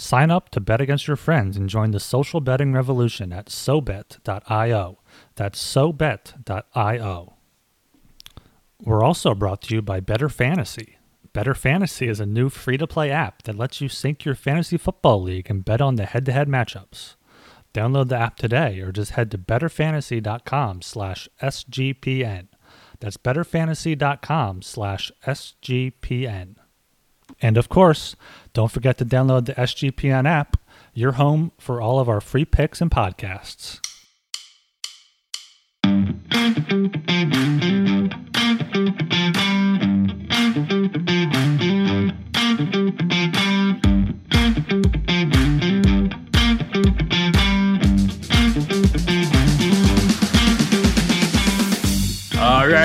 Sign up to bet against your friends and join the social betting revolution at SoBet.io. That's SoBet.io. We're also brought to you by Better Fantasy. Better Fantasy is a new free to play app that lets you sync your fantasy football league and bet on the head to head matchups. Download the app today or just head to betterfantasy.com slash SGPN. That's betterfantasy.com slash SGPN. And of course, don't forget to download the SGPN app, your home for all of our free picks and podcasts.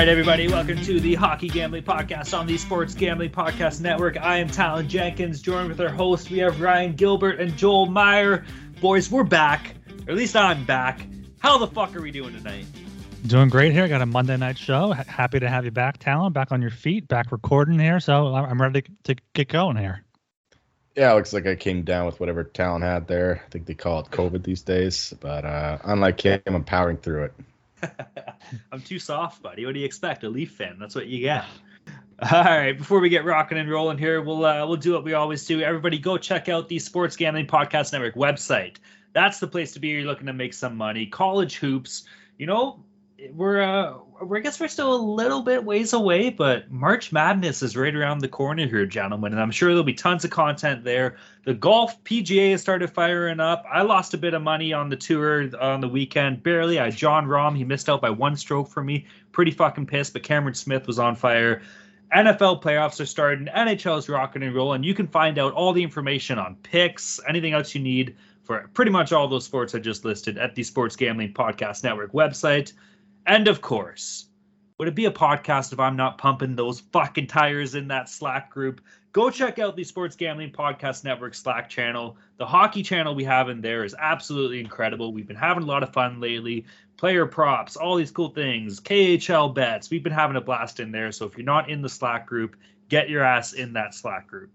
Right, everybody, welcome to the Hockey Gambling Podcast on the Sports Gambling Podcast Network. I am Talon Jenkins, joined with our hosts. We have Ryan Gilbert and Joel Meyer. Boys, we're back, or at least I'm back. How the fuck are we doing tonight? Doing great here. Got a Monday night show. H- happy to have you back, Talon. Back on your feet, back recording here. So I- I'm ready to get going here. Yeah, it looks like I came down with whatever Talon had there. I think they call it COVID these days. But uh, unlike him, I'm powering through it. I'm too soft, buddy. What do you expect? A Leaf fan. That's what you get. All right, before we get rocking and rolling here, we'll uh, we'll do what we always do. Everybody, go check out the Sports Gambling Podcast Network website. That's the place to be. You're looking to make some money. College hoops. You know, we're uh, we're I guess we're still a little bit ways away, but March Madness is right around the corner here, gentlemen, and I'm sure there'll be tons of content there. The golf PGA has started firing up. I lost a bit of money on the tour on the weekend, barely. I Jon Rahm, he missed out by one stroke for me. Pretty fucking pissed, but Cameron Smith was on fire. NFL playoffs are starting. NHL is rocking and rolling. You can find out all the information on picks, anything else you need for pretty much all those sports I just listed at the Sports Gambling Podcast Network website. And of course, would it be a podcast if I'm not pumping those fucking tires in that Slack group? Go check out the Sports Gambling Podcast Network Slack channel. The hockey channel we have in there is absolutely incredible. We've been having a lot of fun lately. Player props, all these cool things, KHL bets. We've been having a blast in there. So if you're not in the Slack group, get your ass in that Slack group.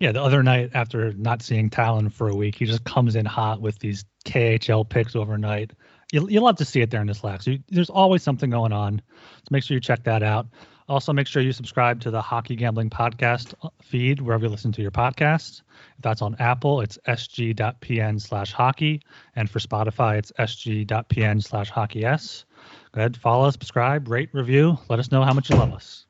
Yeah, the other night after not seeing Talon for a week, he just comes in hot with these KHL picks overnight. You'll, you'll love to see it there in the Slack. So you, there's always something going on. So make sure you check that out. Also, make sure you subscribe to the Hockey Gambling Podcast feed wherever you listen to your podcasts. If that's on Apple, it's sg.pn slash hockey. And for Spotify, it's sg.pn slash hockey s. Go ahead, follow, us, subscribe, rate, review. Let us know how much you love us.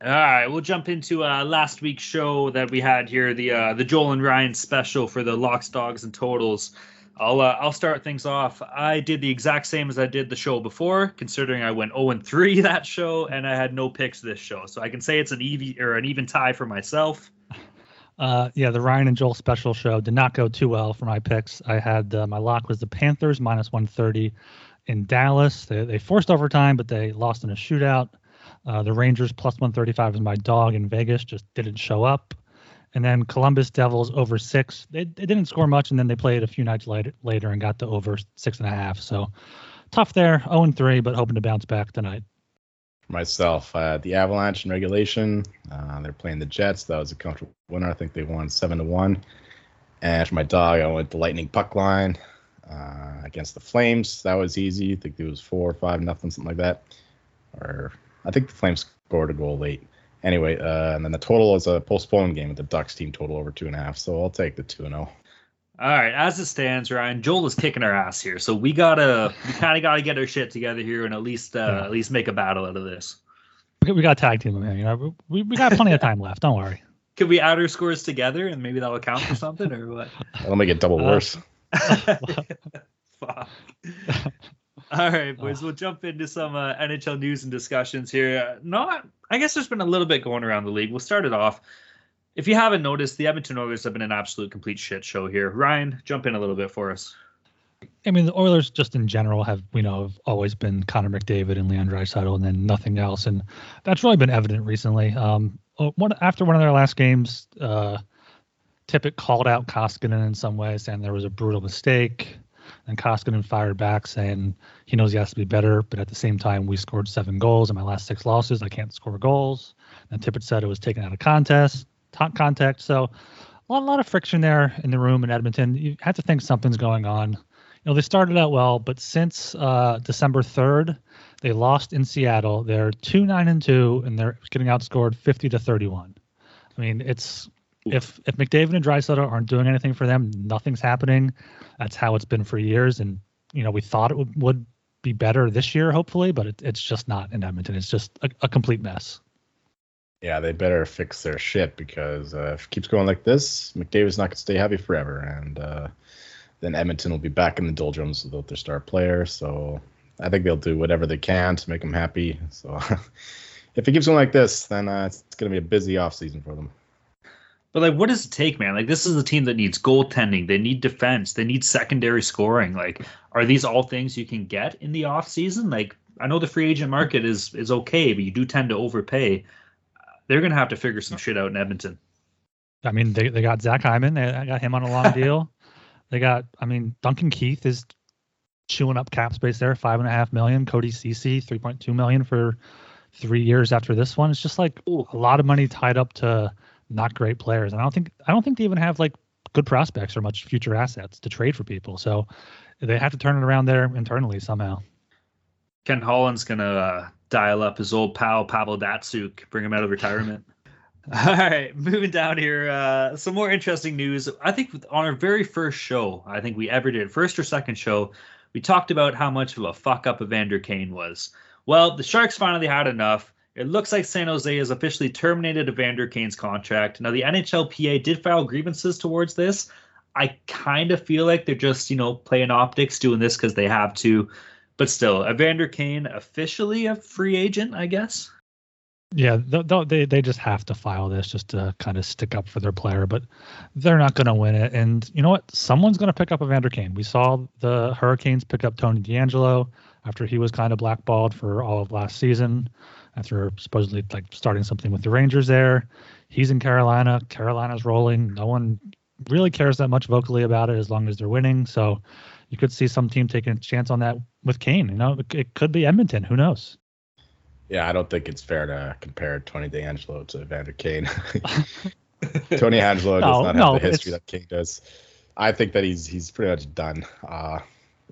All right, we'll jump into uh, last week's show that we had here, the uh, the Joel and Ryan special for the locks, dogs, and totals. I'll uh, I'll start things off. I did the exact same as I did the show before, considering I went 0 and 3 that show and I had no picks this show. So I can say it's an even or an even tie for myself. Uh, yeah, the Ryan and Joel special show did not go too well for my picks. I had uh, my lock was the Panthers minus 130 in Dallas. They, they forced overtime, but they lost in a shootout. Uh, the Rangers plus 135 is my dog in Vegas, just didn't show up. And then Columbus Devils over six. They, they didn't score much, and then they played a few nights later, later and got to over six and a half. So tough there, 0 and 3, but hoping to bounce back tonight. For myself, uh, the Avalanche in regulation. Uh, they're playing the Jets. That was a comfortable winner. I think they won seven to one. And for my dog, I went the Lightning puck line uh, against the Flames. That was easy. I think it was four or five nothing, something like that. Or I think the Flames scored a goal late. Anyway, uh, and then the total is a postponed game with the Ducks team total over two and a half. So I'll take the two and zero. All right, as it stands, Ryan, Joel is kicking our ass here, so we gotta, we kind of gotta get our shit together here and at least, uh, Yeah. at least make a battle out of this. We got- we got tag team man. You know, we, we got plenty of time left. Don't worry. Could we add our scores together and maybe that'll count for something or what? That'll make it double Uh, worse. Fuck. All right, boys. We'll jump into some uh, NHL news and discussions here. Not, I guess there's been a little bit going around the league. We'll start it off. If you haven't noticed, the Edmonton Oilers have been an absolute complete shit show here. Ryan, jump in a little bit for us. I mean, the Oilers just in general have, you know, have always been Connor McDavid and Leon Draisaitl and then nothing else. And that's really been evident recently. Um, oh, one, after one of their last games, uh, Tippett called out Koskinen in some way, saying there was a brutal mistake. And Koskinen fired back, saying he knows he has to be better, but at the same time, we scored seven goals in my last six losses. I can't score goals. And Tippett said it was taken out of contest, contact. So a lot, a lot of friction there in the room in Edmonton. You have to think something's going on. You know, they started out well, but since uh, December 3rd, they lost in Seattle. They're 2 9 and 2, and they're getting outscored 50 to 31. I mean, it's if if McDavid and Draisaitl aren't doing anything for them, nothing's happening. That's how it's been for years, and you know we thought it would, would be better this year, hopefully, but it, it's just not in Edmonton. It's just a, a complete mess. Yeah, they better fix their shit because uh, if it keeps going like this, McDavid's not going to stay happy forever, and uh, then Edmonton will be back in the doldrums without their star player. So I think they'll do whatever they can to make them happy. So if it keeps going like this, then uh, it's going to be a busy off season for them. But like, what does it take, man? Like, this is a team that needs goaltending. They need defense. They need secondary scoring. Like, are these all things you can get in the off season? Like, I know the free agent market is is okay, but you do tend to overpay. They're gonna have to figure some shit out in Edmonton. I mean, they, they got Zach Hyman. They got him on a long deal. They got, I mean, Duncan Keith is chewing up cap space there, five and a half million. Cody Ceci, three point two million for three years after this one. It's just like Ooh. a lot of money tied up to not great players. And I don't think I don't think they even have like good prospects or much future assets to trade for people. So they have to turn it around there internally somehow. Ken Holland's gonna uh, dial up his old pal Pavel Datsyuk, bring him out of retirement. All right, moving down here. Uh, some more interesting news. I think on our very first show, I think we ever did, first or second show, we talked about how much of a fuck up Evander Kane was. Well, the Sharks finally had enough. It looks like San Jose has officially terminated Evander Kane's contract. Now, the NHLPA did file grievances towards this. I kind of feel like they're just, you know, playing optics, doing this because they have to. But still, Evander Kane officially a free agent, I guess. Yeah, th- th- they they just have to file this just to kind of stick up for their player, but they're not going to win it. And you know what? Someone's going to pick up Evander Kane. We saw the Hurricanes pick up Tony DeAngelo after he was kind of blackballed for all of last season, after supposedly like starting something with the Rangers there. He's in Carolina. Carolina's rolling. No one really cares that much vocally about it as long as they're winning. So you could see some team taking a chance on that with Kane. You know, it, it could be Edmonton. Who knows? Yeah, I don't think it's fair to compare Tony DeAngelo to Evander Kane. Tony DeAngelo does No, not have the history that Kane does. I think that he's he's pretty much done. Uh,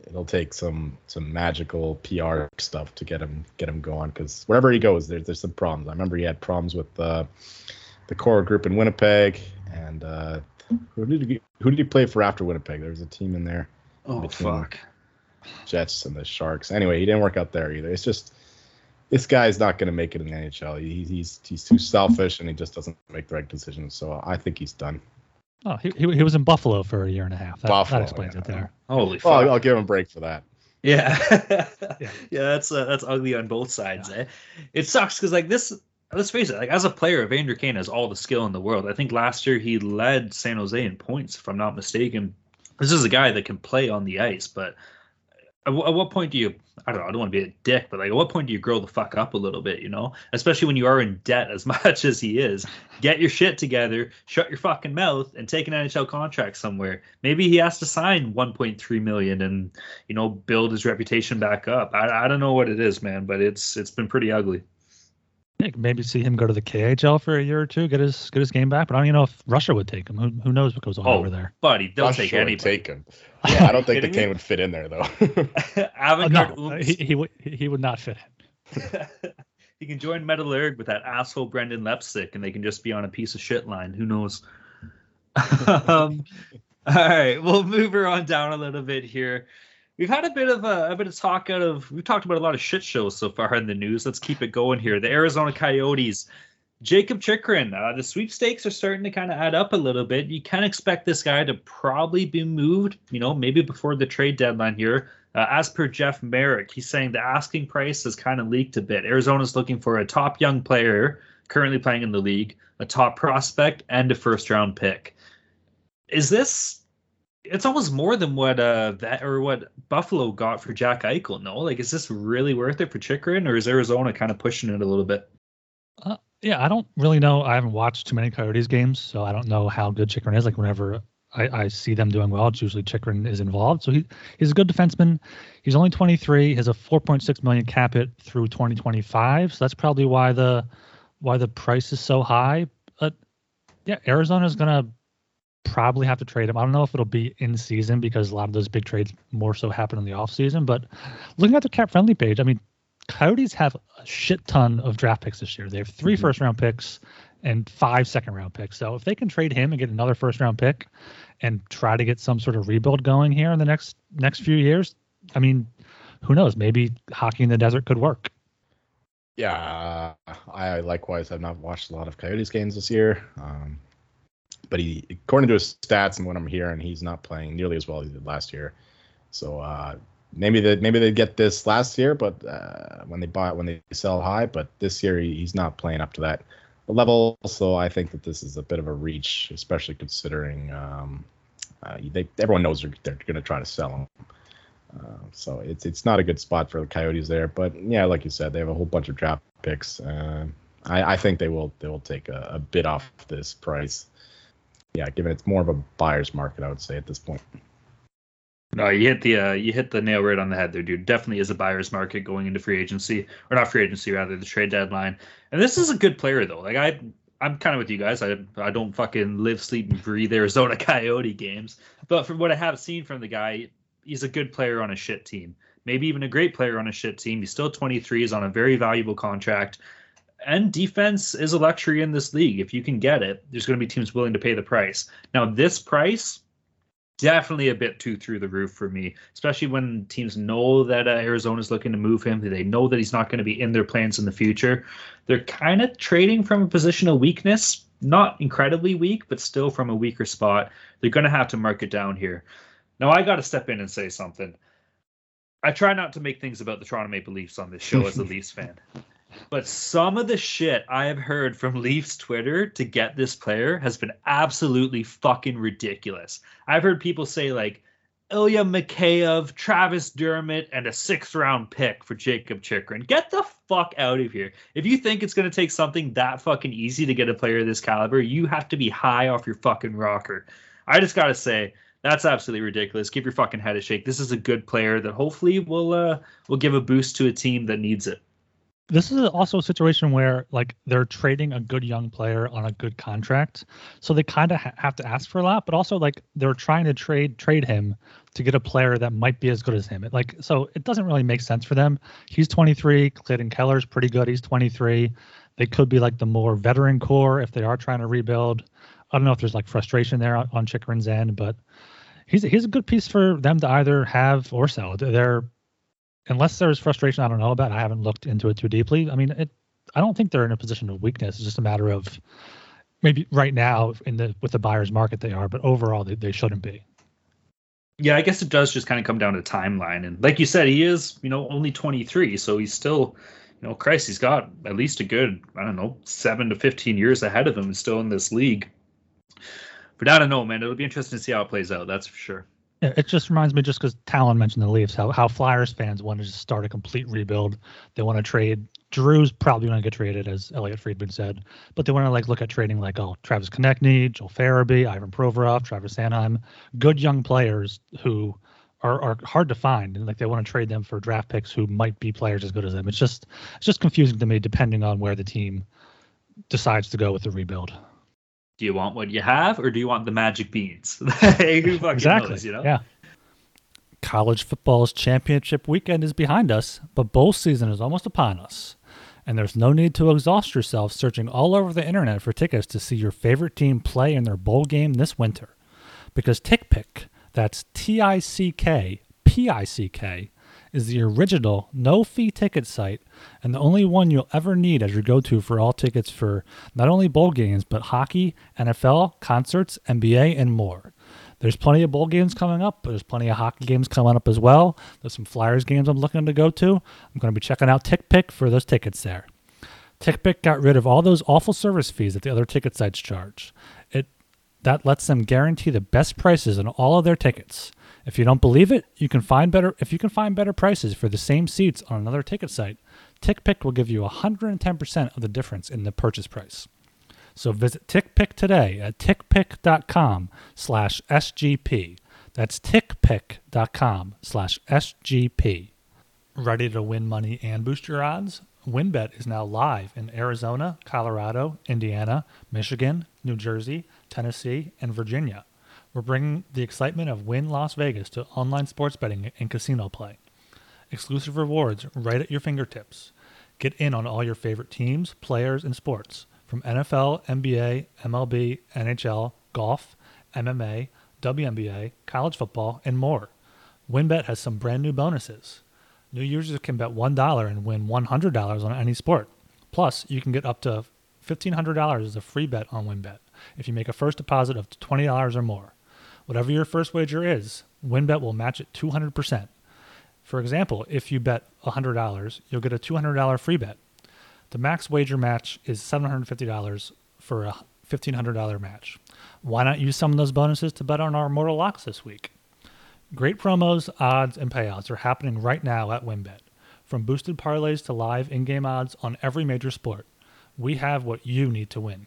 it'll take some some magical PR stuff to get him get him going because wherever he goes, there's there's some problems. I remember he had problems with uh, the core group in Winnipeg, and uh, who did he who did he play for after Winnipeg? There was a team in there, Oh, fuck. Jets and the Sharks. Anyway, he didn't work out there either. It's just this guy's not going to make it in the NHL. He, he's he's too selfish and he just doesn't make the right decisions. So I think he's done. Oh, he, he, he was in Buffalo for a year and a half. That, Buffalo, that explains it there. Holy fuck. Well, I'll, I'll give him a break for that. Yeah. Yeah. yeah. that's uh, that's ugly on both sides. Eh? It sucks because like this. Let's face it. Like as a player, Evander Kane has all the skill in the world. I think last year he led San Jose in points, if I'm not mistaken. This is a guy that can play on the ice, but at, at what point do you? I don't know. I don't want to be a dick, but like at what point do you grow the fuck up a little bit? You know, especially when you are in debt as much as he is. Get your shit together, shut your fucking mouth, and take an NHL contract somewhere. Maybe he has to sign 1.3 million and you know build his reputation back up. I, I don't know what it is, man, but it's it's been pretty ugly. Yeah, maybe see him go to the KHL for a year or two, get his get his game back. But I don't even know if Russia would take him. Who, who knows what goes on Oh, over there? Buddy, they'll Russia take would anybody. take him. Yeah, I don't think the Kidding? Kane would fit in there though. Uh, no, he, he would he would not fit in. he can join Metallurg with that asshole Brendan Leipsic, and they can just be on a piece of shit line. Who knows? um, All right, we'll move her on down a little bit here. We've had a bit of a, a, bit of talk out of we've talked about a lot of shit shows so far in the news. Let's keep it going here. The Arizona Coyotes, Jakob Chychrun. Uh, the sweepstakes are starting to kind of add up a little bit. You can expect this guy to probably be moved, you know, maybe before the trade deadline here. Uh, as per Jeff Marek, he's saying the asking price has kind of leaked a bit. Arizona's looking for a top young player currently playing in the league, a top prospect, and a first round pick. Is this it's almost more than what uh that or what Buffalo got for Jack Eichel. No, like is this really worth it for Chychrun, or is Arizona kind of pushing it a little bit? Uh, yeah, I don't really know. I haven't watched too many Coyotes games, so I don't know how good Chychrun is. Like whenever I, I see them doing well, it's usually Chychrun is involved. So he he's a good defenseman. He's only 23. He has a 4.6 million cap hit through 2025. So that's probably why the why the price is so high. But yeah, Arizona's gonna probably have to trade him. I don't know if it'll be in season because a lot of those big trades more so happen in the off season. But looking at the cap friendly page, I mean, Coyotes have a shit ton of draft picks this year. They have 3 mm-hmm. first round picks and five second round picks. So if they can trade him and get another first round pick and try to get some sort of rebuild going here in the next next few years, I mean, who knows? Maybe hockey in the desert could work. Yeah, I likewise have not watched a lot of Coyotes games this year. Um, but he, according to his stats and what I'm hearing, he's not playing nearly as well as he did last year. So uh, maybe they maybe they get this last year, but uh, when they buy it, when they sell high, but this year he, he's not playing up to that level. So I think that this is a bit of a reach, especially considering um, uh, they everyone knows they're, they're going to try to sell him. Uh, so it's it's not a good spot for the Coyotes there, but yeah, like you said, they have a whole bunch of draft picks. Uh, I, I think they will they will take a, a bit off this price yeah, given it's more of a buyer's market, I would say at this point. No, you hit the uh, you hit the nail right on the head there, dude. Definitely is a buyer's market going into free agency, or not free agency, rather the trade deadline. And this is a good player though. Like I, I'm kind of with you guys. I I don't fucking live, sleep, and breathe Arizona Coyote games, but from what I have seen from the guy, he's a good player on a shit team. Maybe even a great player on a shit team. He's still 23. He's on a very valuable contract and defense is a luxury in this league. If you can get it, there's going to be teams willing to pay the price. Now, this price, definitely a bit too through the roof for me, especially when teams know that uh, Arizona's looking to move him. They know that he's not going to be in their plans in the future. They're kind of trading from a position of weakness, not incredibly weak, but still from a weaker spot. They're going to have to mark it down here. Now, I got to step in and say something. I try not to make things about the Toronto Maple Leafs on this show as a Leafs fan. But some of the shit I have heard from Leafs Twitter to get this player has been absolutely fucking ridiculous. I've heard people say like Ilya Mikheyev, Travis Dermott, and a sixth round pick for Jakob Chychrun. Get the fuck out of here. If you think it's going to take something that fucking easy to get a player of this caliber, you have to be high off your fucking rocker. I just got to say, that's absolutely ridiculous. Give your fucking head a shake. This is a good player that hopefully will uh, will give a boost to a team that needs it this is also a situation where like they're trading a good young player on a good contract. So they kind of ha- have to ask for a lot but also like they're trying to trade trade him to get a player that might be as good as him. It, like so it doesn't really make sense for them. He's 23 clayton keller's pretty good he's 23 they could be like the more veteran core if they are trying to rebuild. I don't know if there's like frustration there on, on Chychrun's end but he's, he's a good piece for them to either have or sell. They're unless there's frustration I don't know about, I haven't looked into it too deeply. I mean, it. I don't think they're in a position of weakness. It's just a matter of maybe right now in the with the buyer's market they are, but overall they, they shouldn't be. Yeah, I guess it does just kind of come down to timeline, and like you said, he is you know only 23, so he's still you know Christ, he's got at least a good I don't know seven to 15 years ahead of him, still in this league. But I don't know, man. It'll be interesting to see how it plays out. That's for sure. It just reminds me, just because Talon mentioned the Leafs, how, how Flyers fans want to just start a complete rebuild. They want to trade. Giroux's probably going to get traded, as Elliotte Friedman said, but they want to like look at trading like oh Travis Konecny, Joel Farabee, Ivan Provorov, Travis Sanheim, good young players who are, are hard to find, and like they want to trade them for draft picks who might be players as good as them. It's just it's just confusing to me, depending on where the team decides to go with the rebuild do you want what you have or do you want the magic beans? Who fucking exactly. knows, you know? Yeah. College football's championship weekend is behind us, but bowl season is almost upon us. And there's no need to exhaust yourself searching all over the internet for tickets to see your favorite team play in their bowl game this winter. Because TickPick, that's T I C K P I C K, is the original no fee ticket site and the only one you'll ever need as your go to for all tickets for not only bowl games, but hockey, NFL, concerts, NBA, and more. There's plenty of bowl games coming up, but there's plenty of hockey games coming up as well. There's some Flyers games I'm looking to go to. I'm going to be checking out TickPick for those tickets there. TickPick got rid of all those awful service fees that the other ticket sites charge. It that lets them guarantee the best prices on all of their tickets. If you don't believe it, you can find better if you can find better prices for the same seats on another ticket site. TickPick will give you 110% of the difference in the purchase price. So visit TickPick today at tickpick.com slash SGP. That's tickpick.com slash SGP. Ready to win money and boost your odds? WynnBET is now live in Arizona, Colorado, Indiana, Michigan, New Jersey, Tennessee, and Virginia. We're bringing the excitement of Wynn Las Vegas to online sports betting and casino play. Exclusive rewards right at your fingertips. Get in on all your favorite teams, players, and sports from NFL, NBA, MLB, NHL, golf, MMA, WNBA, college football, and more. WynnBET has some brand new bonuses. New users can bet $1 and win $100 on any sport. Plus, you can get up to $1,500 as a free bet on WynnBET if you make a first deposit of $20 or more. Whatever your first wager is, WynnBET will match it 200%. For example, if you bet $100, you'll get a $200 free bet. The max wager match is $750 for a $1,500 match. Why not use some of those bonuses to bet on our Mortal Locks this week? Great promos, odds, and payouts are happening right now at WynnBET. From boosted parlays to live in game odds on every major sport, we have what you need to win.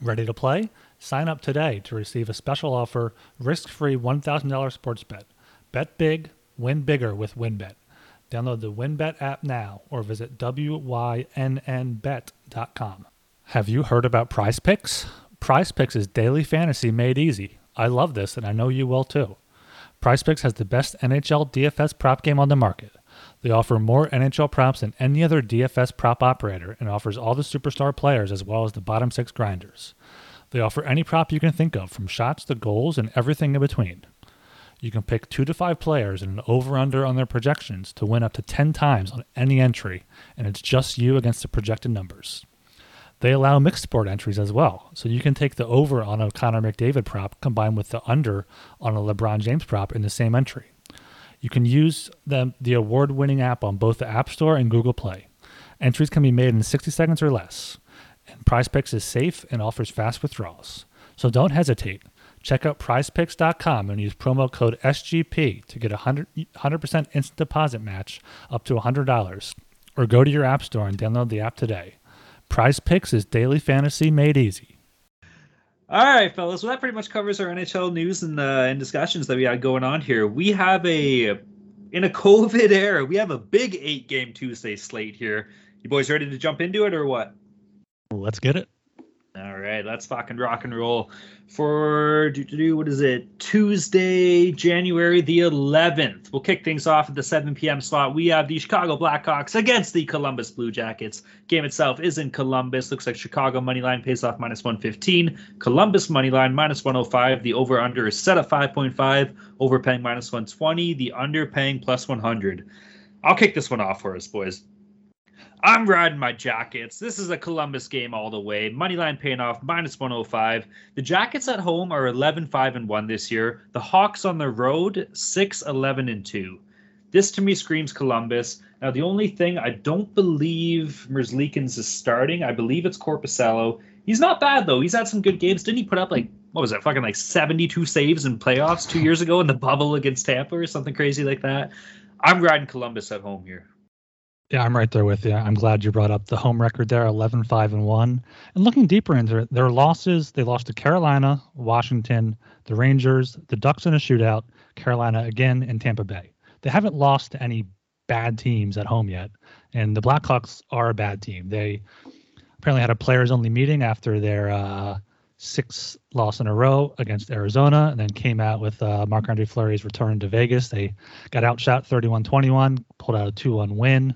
Ready to play? Sign up today to receive a special offer risk free $1,000 sports bet. Bet big, win bigger with WynnBET. Download the WynnBET app now or visit wynnbet.com. Have you heard about Prize Picks? Prize Picks is daily fantasy made easy. I love this and I know you will too. Prize Picks has the best NHL DFS prop game on the market. They offer more NHL props than any other DFS prop operator and offers all the superstar players as well as the bottom six grinders. They offer any prop you can think of, from shots to goals and everything in between. You can pick two to five players and an over under on their projections to win up to 10 times on any entry, and it's just you against the projected numbers. They allow mixed sport entries as well, so you can take the over on a Connor McDavid prop combined with the under on a LeBron James prop in the same entry. You can use the, the award winning app on both the App Store and Google Play. Entries can be made in 60 seconds or less, and Prize Picks is safe and offers fast withdrawals. So don't hesitate. Check out prizepicks.com and use promo code SGP to get a 100, 100% instant deposit match up to $100. Or go to your app store and download the app today. Prize Picks is daily fantasy made easy. All right, fellas. Well, that pretty much covers our NHL news and, uh, and discussions that we had going on here. We have a, in a COVID era, we have a big eight game Tuesday slate here. You boys ready to jump into it or what? Let's get it. All right, let's fucking rock and roll for do, do, do, what is it? Tuesday, January the 11th. We'll kick things off at the 7 p.m. slot. We have the Chicago Blackhawks against the Columbus Blue Jackets. Game itself is in Columbus. Looks like Chicago money line pays off minus 115. Columbus money line minus 105. The over under is set at 5.5. Overpaying minus 120. The under paying plus 100. I'll kick this one off for us, boys. I'm riding my Jackets. This is a Columbus game all the way. Moneyline paying off minus 105. The Jackets at home are 11 5 and 1 this year. The Hawks on the road 6 11 and 2. This to me screams Columbus. Now the only thing I don't believe Merzlikins is starting. I believe it's Korpisalo. He's not bad though. He's had some good games. Didn't he put up like what was it? Fucking like 72 saves in playoffs 2 years ago in the bubble against Tampa or something crazy like that. I'm riding Columbus at home here. Yeah, I'm right there with you. I'm glad you brought up the home record there, 11 5 and 1. And looking deeper into it, their losses, they lost to Carolina, Washington, the Rangers, the Ducks in a shootout, Carolina again, and Tampa Bay. They haven't lost to any bad teams at home yet. And the Blackhawks are a bad team. They apparently had a players only meeting after their uh, sixth loss in a row against Arizona and then came out with uh, Marc Andre Fleury's return to Vegas. They got outshot 31 21, pulled out a 2 1 win.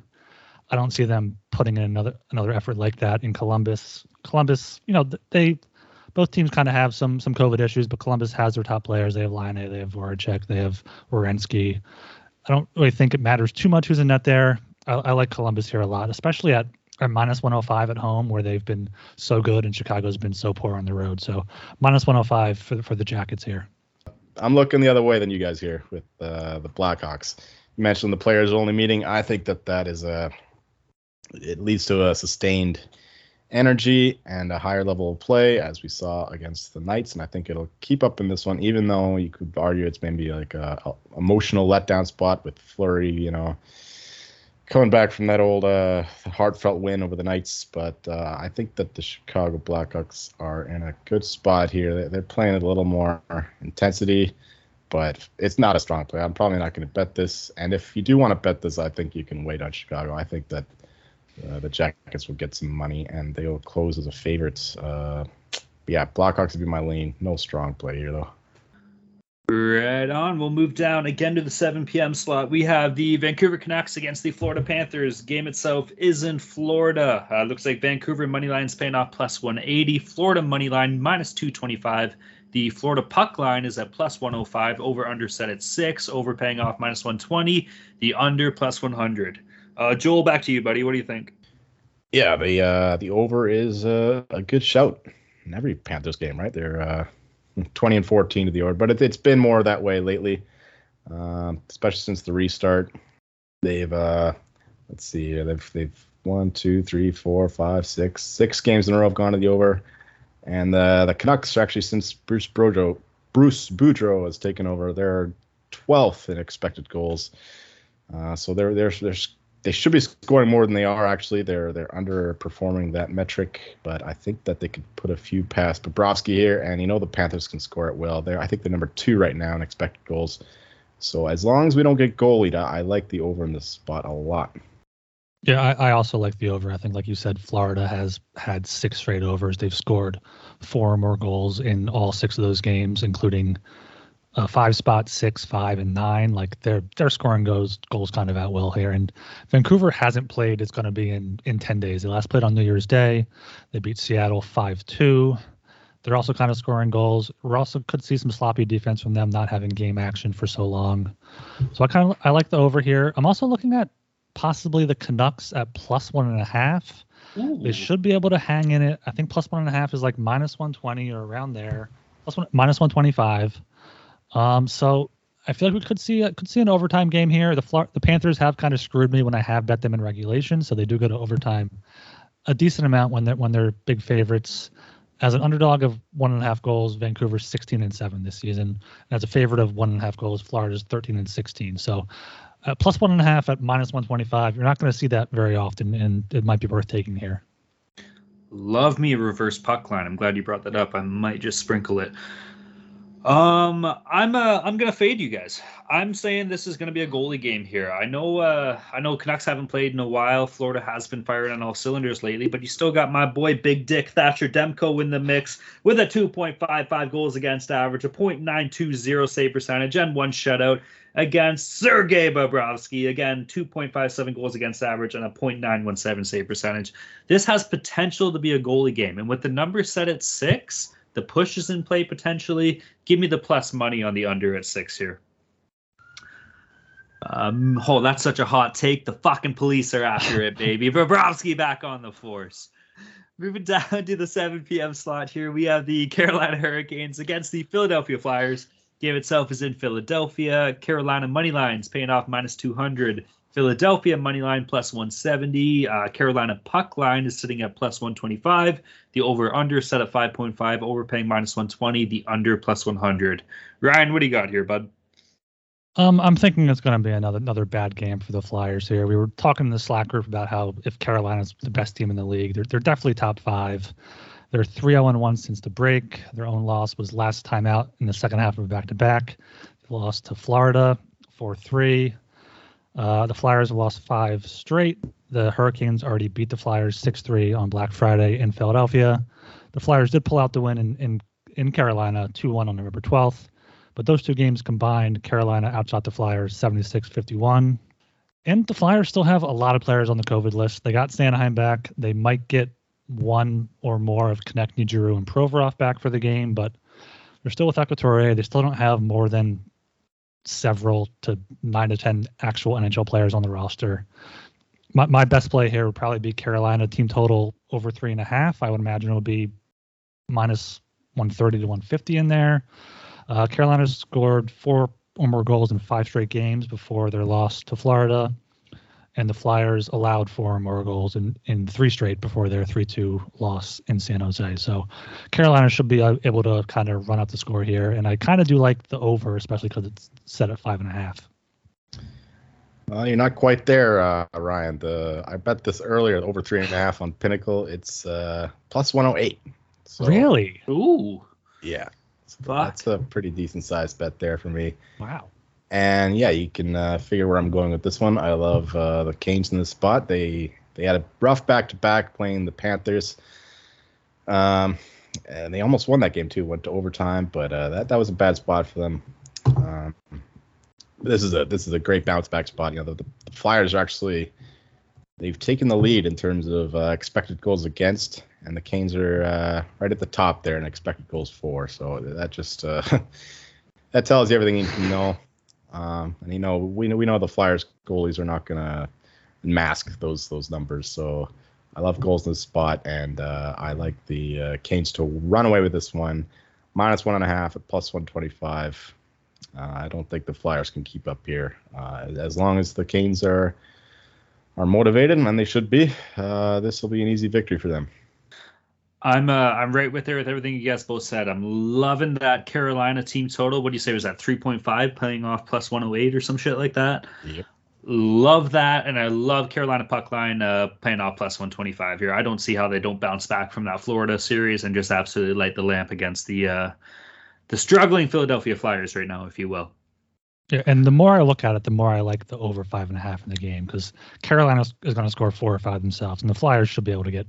I don't see them putting in another another effort like that in Columbus. Columbus, you know, they both teams kind of have some some COVID issues, but Columbus has their top players. They have Laine, they have Voracek, they have Werenski. I don't really think it matters too much who's in net there. I, I like Columbus here a lot, especially at at minus 105 at home where they've been so good and Chicago's been so poor on the road. So minus 105 for the, for the Jackets here. I'm looking the other way than you guys here with uh, the Blackhawks. You mentioned the players only meeting. I think that that is a it leads to a sustained energy and a higher level of play as we saw against the Knights, and I think it'll keep up in this one, even though you could argue it's maybe like a, a emotional letdown spot with Fleury, you know, coming back from that old uh, heartfelt win over the Knights. But uh, I think that the Chicago Blackhawks are in a good spot here. They're playing a little more intensity, but it's not a strong play. I'm probably not going to bet this. And if you do want to bet this, I think you can wait on Chicago. I think that uh, the Jackets will get some money and they will close as a favorite. Uh, yeah, Blackhawks would be my lean. No strong play here though. Right on. We'll move down again to the 7 p.m. slot. We have the Vancouver Canucks against the Florida Panthers. Game itself is in Florida. Uh, looks like Vancouver money line is paying off plus 180. Florida money line minus 225. The Florida puck line is at plus 105. Over under set at six. Over paying off minus 120. The under plus 100. Uh, Joel, back to you, buddy. What do you think? Yeah, the uh, the over is uh, a good shout in every Panthers game, right? They're uh, 20 and 14 to the over, but it, has been more that way lately, um, especially since the restart. They've uh, let's see, they've they've one, two, three, four, five, six, six games in a row have gone to the over, and uh, the Canucks actually since Bruce Boudreau Bruce Boudreau has taken over, they're 12th in expected goals. Uh, so they're they're they're they should be scoring more than they are actually. They're they're underperforming that metric, but I think that they could put a few past Bobrovsky here, and you know the Panthers can score it well. There, I think they're number two right now in expected goals. So as long as we don't get goalied, I, like the over in this spot a lot. Yeah, I, I, also like the over. I think, like you said, Florida has had six straight overs. They've scored four or more goals in all six of those games, including uh, five spots, six, five, and nine. Like they're they're scoring goals goals kind of at will here. And Vancouver hasn't played. It's going to be in in ten days. They last played on New Year's Day. They beat Seattle five two. They're also kind of scoring goals. We also could see some sloppy defense from them not having game action for so long. So I kind of I like the over here. I'm also looking at possibly the Canucks at plus one and a half. Ooh. They should be able to hang in it. I think plus one and a half is like minus 120 or around there. Plus one, minus 125. Um, so I feel like we could see could see an overtime game here. The the Panthers have kind of screwed me when I have bet them in regulation, so they do go to overtime a decent amount when they're when they're big favorites. As an underdog of one and a half goals, Vancouver's 16 and seven this season. And as a favorite of one and a half goals, Florida's 13 and 16. So uh, plus one and a half at minus 125. You're not going to see that very often, and it might be worth taking here. Love me a reverse puck line. I'm glad you brought that up. I might just sprinkle it. Um, I'm uh, I'm gonna fade you guys. I'm saying this is gonna be a goalie game here. I know uh, I know Canucks haven't played in a while. Florida has been firing on all cylinders lately, but you still got my boy Big Dick Thatcher Demko in the mix with a 2.55 goals against average, a .920 save percentage, and one shutout against Sergei Bobrovsky. Again, 2.57 goals against average and a .917 save percentage. This has potential to be a goalie game, and with the number set at six the push is in play potentially. Give me the plus money on the under at six here. Um, oh, that's such a hot take. The fucking police are after it, baby. Bobrovsky back on the force. Moving down to the 7 p.m. slot here, we have the Carolina Hurricanes against the Philadelphia Flyers. Game itself is in Philadelphia. Carolina money lines paying off minus 200. Philadelphia money line plus 170. Uh, Carolina puck line is sitting at plus 125. The over under set at 5.5. Overpaying minus 120. The under plus 100. Ryan, what do you got here, bud? Um, I'm thinking it's going to be another another bad game for the Flyers here. We were talking in the Slack group about how if Carolina's the best team in the league, they're they're definitely top five. They're 3 0 1 since the break. Their own loss was last time out in the second half of a back to back. They lost to Florida 4 3. Uh, the Flyers lost five straight. The Hurricanes already beat the Flyers 6 3 on Black Friday in Philadelphia. The Flyers did pull out the win in, in, in Carolina 2 1 on November 12th. But those two games combined, Carolina outshot the Flyers 76 51. And the Flyers still have a lot of players on the COVID list. They got Sanheim back. They might get one or more of Konecny, Giroux, and Provorov back for the game, but they're still with Equatorial. They still don't have more than several to nine to ten actual NHL players on the roster. My, my best play here would probably be Carolina team total over three and a half. I would imagine it would be minus 130 to 150 in there. Uh, Carolina scored four or more goals in five straight games before their loss to Florida and the Flyers allowed four or more goals in, in three straight before their 3 2 loss in San Jose. So Carolina should be uh, able to kind of run out the score here. And I kind of do like the over, especially because it's set at five and a half. Well, you're not quite there, uh, Ryan. The I bet this earlier over three and a half on Pinnacle. It's uh, plus 108. So, really? Ooh. Yeah. So that's a pretty decent sized bet there for me. Wow. And yeah, you can uh, figure where I'm going with this one. I love uh, the Canes in this spot. They they had a rough back to back playing the Panthers. Um, and they almost won that game too. Went to overtime, but uh, that that was a bad spot for them. Um, this is a this is a great bounce back spot. You know, the, the Flyers are actually they've taken the lead in terms of uh, expected goals against, and the Canes are uh, right at the top there in expected goals for. So that just uh, that tells you everything you need to know. Um, and you know, we know we know the Flyers goalies are not gonna mask those those numbers. So I love goals in this spot, and uh, I like the uh, Canes to run away with this one, minus one and a half at plus one twenty five. Uh, I don't think the Flyers can keep up here. Uh, as long as the Canes are are motivated, and they should be, uh, this will be an easy victory for them. I'm uh, I'm right with there with everything you guys both said. I'm loving that Carolina team total. What do you say was that 3.5 playing off plus 108 or some shit like that? Yep. Love that, and I love Carolina puck line uh, playing off plus 125 here. I don't see how they don't bounce back from that Florida series and just absolutely light the lamp against the uh, the struggling Philadelphia Flyers right now, if you will. Yeah, and the more I look at it, the more I like the over five and a half in the game because Carolina is going to score four or five themselves, and the Flyers should be able to get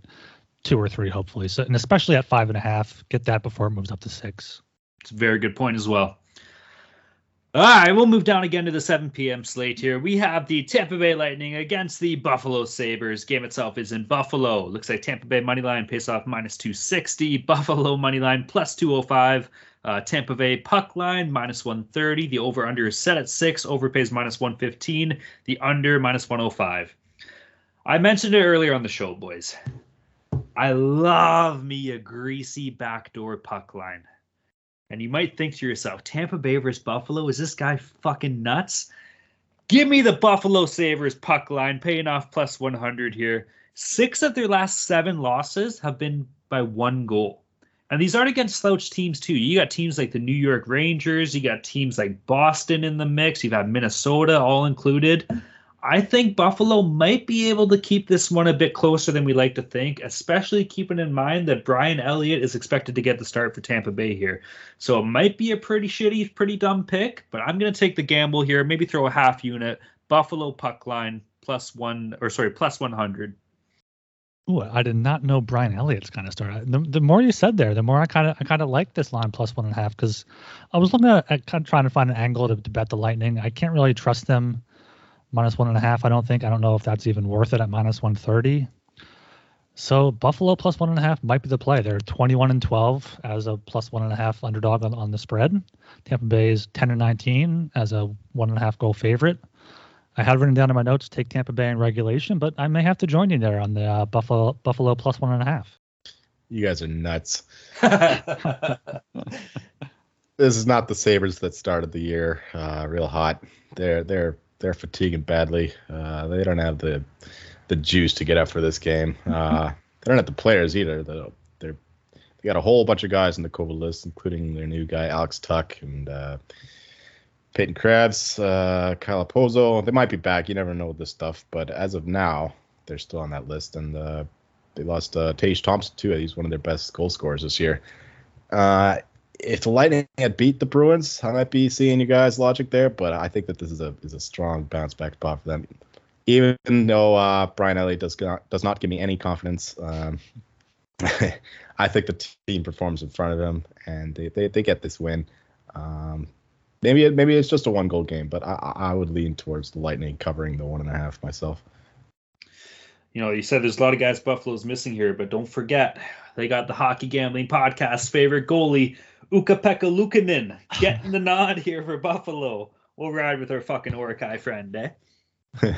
two or three, hopefully. So, and especially at five and a half, get that before it moves up to six. It's a very good point as well. All right, we'll move down again to the 7 p.m. slate here. We have the Tampa Bay Lightning against the Buffalo Sabres. Game itself is in Buffalo. Looks like Tampa Bay money line pays off minus 260, Buffalo money line plus 205. Uh, Tampa Bay puck line minus 130. The over under is set at six. Over pays minus 115. The under minus 105. I mentioned it earlier on the show, boys. I love me a greasy backdoor puck line. And you might think to yourself, Tampa Bay versus Buffalo, is this guy fucking nuts? Give me the Buffalo Sabres puck line, paying off plus 100 here. Six of their last seven losses have been by one goal. And these aren't against slouch teams, too. You got teams like the New York Rangers, you got teams like Boston in the mix, you've had Minnesota all included. I think Buffalo might be able to keep this one a bit closer than we like to think, especially keeping in mind that Brian Elliott is expected to get the start for Tampa Bay here. So it might be a pretty shitty, pretty dumb pick, but I'm going to take the gamble here, maybe throw a half unit, Buffalo puck line plus one, or sorry, plus 100. Ooh, I did not know Brian Elliott's kind of start. The, the more you said there, the more I kind of I kind of like this line plus one and a half because I was looking at, at kind of trying to find an angle to, to bet the Lightning. I can't really trust them minus one and a half. I don't think. I don't know if that's even worth it at minus 130. So Buffalo plus one and a half might be the play. They're 21 and 12 as a plus one and a half underdog on, on the spread. Tampa Bay is 10 and 19 as a one and a half goal favorite. I had written down in my notes take Tampa Bay in regulation, but I may have to join you there on the uh, Buffalo Buffalo plus one and a half. You guys are nuts. this is not the Sabres that started the year uh, real hot. They're they're they're fatiguing badly. Uh, they don't have the the juice to get up for this game. Uh, they don't have the players either. They're, they're they got a whole bunch of guys in the COVID list, including their new guy Alex Tuch and uh, Peyton Krebs, uh, Kyle Okposo. They might be back. You never know with this stuff. But as of now, they're still on that list. And uh, they lost uh, Tage Thompson too. He's one of their best goal scorers this year. Uh, if the Lightning had beat the Bruins, I might be seeing you guys' logic there, but I think that this is a is a strong bounce back spot for them. Even though uh, Brian Elliott does not does not give me any confidence, um, I think the team performs in front of them and they, they, they get this win. Um, maybe it, maybe it's just a one goal game, but I, I would lean towards the Lightning covering the one and a half myself. you know, you said there's a lot of guys Buffalo's missing here, but don't forget they got the hockey gambling podcast favorite goalie Ukko-Pekka Luukkonen getting the nod here for Buffalo. We'll ride with our fucking Orakai friend, eh? All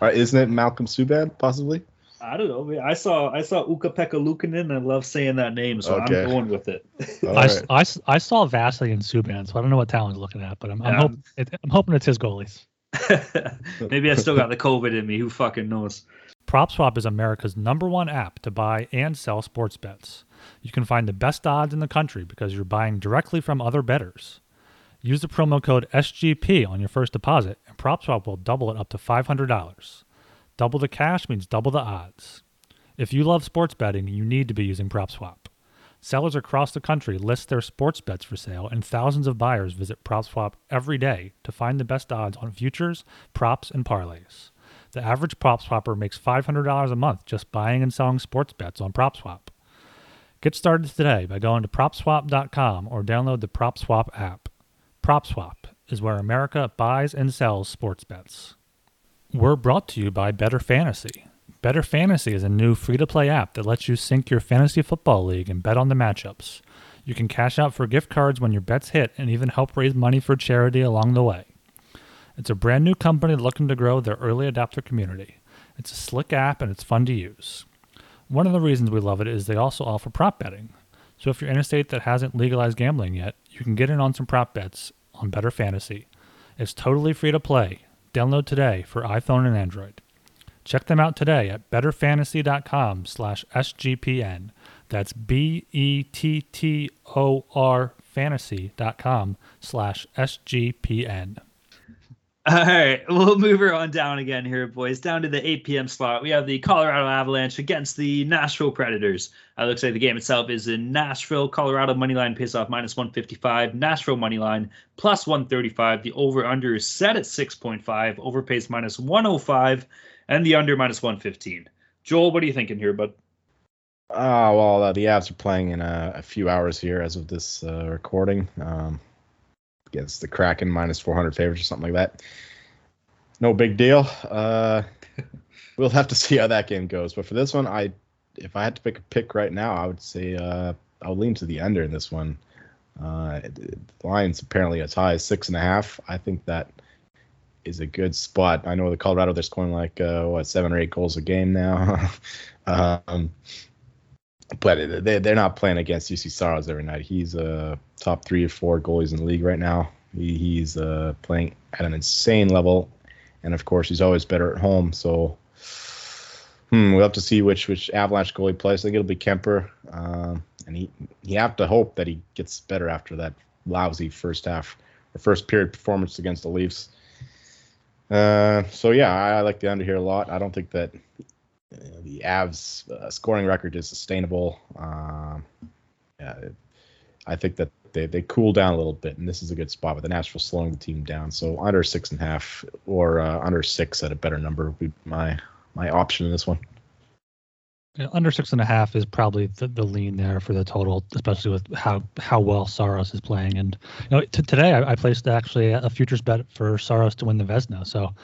right, isn't it Malcolm Subban possibly? I don't know. I saw I saw Ukko-Pekka Luukkonen, and I love saying that name, so Okay. I'm going with it. All I, right. I, I saw Vasily and Subban, so I don't know what talent he's looking at, but I'm, I'm, Yeah. hoping, it, I'm hoping it's his goalies. Maybe I still got the COVID in me. Who fucking knows? PropSwap is America's number one app to buy and sell sports bets. You can find the best odds in the country because you're buying directly from other bettors. Use the promo code SGP on your first deposit, and PropSwap will double it up to $500. Double the cash means double the odds. If you love sports betting, you need to be using PropSwap. Sellers across the country list their sports bets for sale, and thousands of buyers visit PropSwap every day to find the best odds on futures, props, and parlays. The average prop swapper makes $500 a month just buying and selling sports bets on PropSwap. Get started today by going to propswap.com or download the PropSwap app. PropSwap is where America buys and sells sports bets. We're brought to you by Bettor Fantasy. Bettor Fantasy is a new free to play app that lets you sync your fantasy football league and bet on the matchups. You can cash out for gift cards when your bets hit and even help raise money for charity along the way. It's a brand new company looking to grow their early adopter community. It's a slick app and it's fun to use. One of the reasons we love it is they also offer prop betting. So if you're in a state that hasn't legalized gambling yet, you can get in on some prop bets on Bettor Fantasy. It's totally free to play. Download today for iPhone and Android. Check them out today at bettorfantasy.com slash SGPN. That's B E T T O R fantasy.com slash SGPN. All right, we'll move her on down again here, boys. Down to the 8 p.m. slot. We have the Colorado Avalanche against the Nashville Predators. Uh, looks like the game itself is in Nashville. Colorado money line pays off minus 155. Nashville money line plus 135. The over under is set at 6.5. Over pays minus 105, and the under minus 115. Joel, what are you thinking here, bud? Ah, well, uh, the Avs are playing in a, a few hours here as of this uh, recording. Um, against the Kraken, minus 400 favorites or something like that. No big deal. Uh, we'll have to see how that game goes. But for this one, I, if I had to pick a pick right now, I would say uh, I'll lean to the under in this one. Uh, the line's apparently as high as six and a half. I think that is a good spot. I know the Colorado they're scoring like uh, what seven or eight goals a game now. um, but they they're not playing against Juuse Saros every night. He's a uh, top three or four goalies in the league right now. He, he's uh, playing at an insane level, and of course he's always better at home. So hmm, we'll have to see which which Avalanche goalie plays. I think it'll be Kuemper, um, and he you have to hope that he gets better after that lousy first half or first period performance against the Leafs. Uh, so yeah, I, I like the under here a lot. I don't think that uh, the Avs uh, scoring record is sustainable. Um, yeah, it, I think that they, they cool down a little bit, and this is a good spot with the Nashville slowing the team down. So under six and a half or uh, under six at a better number would be my my option in this one. Under six and a half is probably the, the lean there for the total, especially with how how well Saros is playing. And you know, t- today I, I placed actually a futures bet for Saros to win the Vezina. So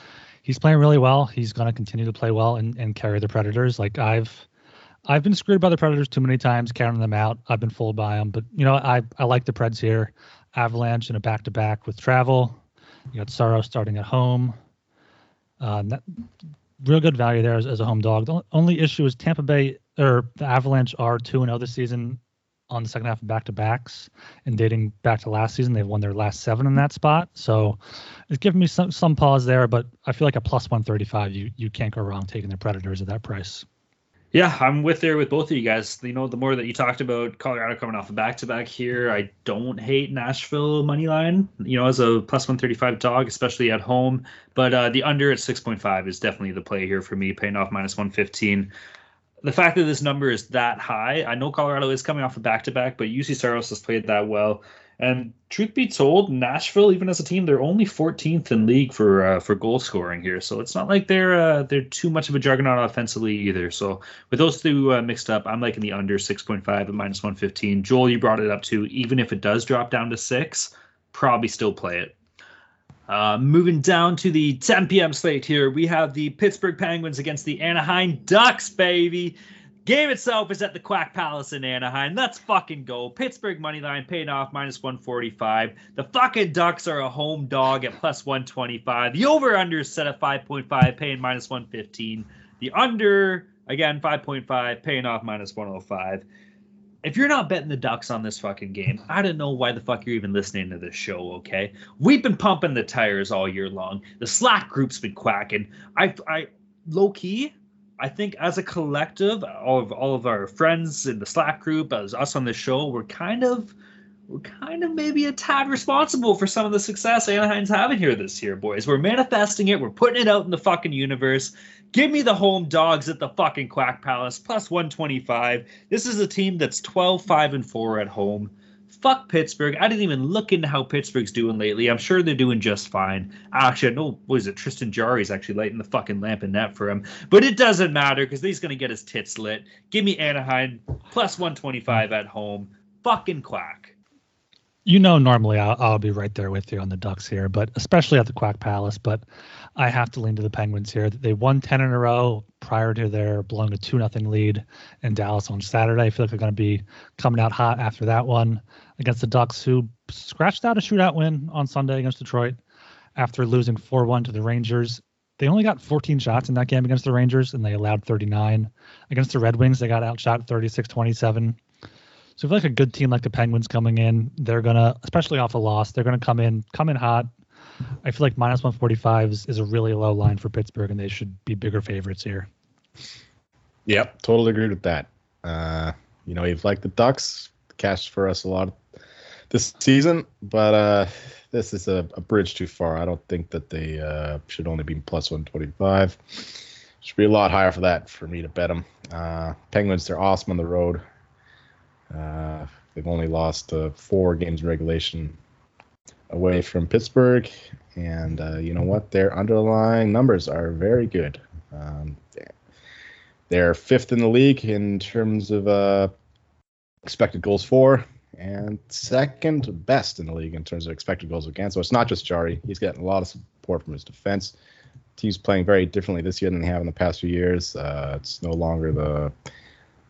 he's playing really well. He's going to continue to play well and, and carry the Predators. Like I've I've been screwed by the Predators too many times, counting them out. I've been fooled by them. But you know, I I like the Preds here. Avalanche in a back to back with travel. You got Saros starting at home. Uh, that, real good value there as, as a home dog. The only issue is Tampa Bay or the Avalanche are 2 and 0 this season on the second half of back to backs. And dating back to last season, they've won their last seven in that spot. So it's giving me some some pause there, but I feel like a plus 135, you you can't go wrong taking the Predators at that price. Yeah, I'm with there with both of you guys. You know, the more that you talked about Colorado coming off a back to back here, I don't hate Nashville money line. You know, as a plus 135 dog, especially at home. But uh, the under at 6.5 is definitely the play here for me, paying off minus 115. The fact that this number is that high, I know Colorado is coming off a back to back, but Juuse Saros has played that well. And truth be told, Nashville, even as a team, they're only 14th in league for uh, for goal scoring here. So it's not like they're uh, they're too much of a juggernaut offensively either. So with those two uh, mixed up, I'm liking the under 6.5 at minus 115. Joel, you brought it up too. Even if it does drop down to six, probably still play it. Uh, moving down to the 10 p.m. slate here, we have the Pittsburgh Penguins against the Anaheim Ducks, baby. Game itself is at the Quack Palace in Anaheim. Let's fucking go. Pittsburgh money line paying off minus 145. The fucking Ducks are a home dog at plus 125. The over under is set at 5.5, paying minus 115. The under, again, 5.5, paying off minus 105 if you're not betting the Ducks on this fucking game, I don't know why the fuck you're even listening to this show, okay? We've been pumping the tires all year long. The Slack group's been quacking. I, I, low key, I think as a collective, all of all of our friends in the Slack group, as us on the show, we're kind of, we're kind of maybe a tad responsible for some of the success Anaheim's having here this year, boys. We're manifesting it. We're putting it out in the fucking universe. Give me the home dogs at the fucking Quack Palace plus 125. This is a team that's 12 5 and 4 at home. Fuck Pittsburgh. I didn't even look into how Pittsburgh's doing lately. I'm sure they're doing just fine. Actually, I know, was it Tristan Jarry's actually lighting the fucking lamp in that for him. But it doesn't matter because he's going to get his tits lit. Give me Anaheim plus 125 at home. Fucking Quack. You know, normally I'll, I'll, be right there with you on the Ducks here, but especially at the Quack Palace. But I have to lean to the Penguins here. They won 10 in a row prior to their blowing a 2 0 lead in Dallas on Saturday. I feel like they're going to be coming out hot after that one against the Ducks, who scratched out a shootout win on Sunday against Detroit after losing 4 1 to the Rangers. They only got 14 shots in that game against the Rangers, and they allowed 39. Against the Red Wings, they got outshot 36 27. So if like a good team like the Penguins coming in, they're gonna, especially off a loss, they're gonna come in, come in hot. I feel like minus 145 is, is a really low line for Pittsburgh, and they should be bigger favorites here. Yep, totally agree with that. Uh, you know, you've liked the Ducks, cashed for us a lot this season, but uh, this is a, a, bridge too far. I don't think that they uh, should only be plus 125. Should be a lot higher for that for me to bet them. Uh, Penguins, they're awesome on the road. Uh, they've only lost uh, four games in regulation away from Pittsburgh, and uh, you know what? Their underlying numbers are very good. Um, they're fifth in the league in terms of uh, expected goals for, and second best in the league in terms of expected goals against. So it's not just Jarry. he's getting a lot of support from his defense. Team's playing very differently this year than they have in the past few years. Uh, it's no longer the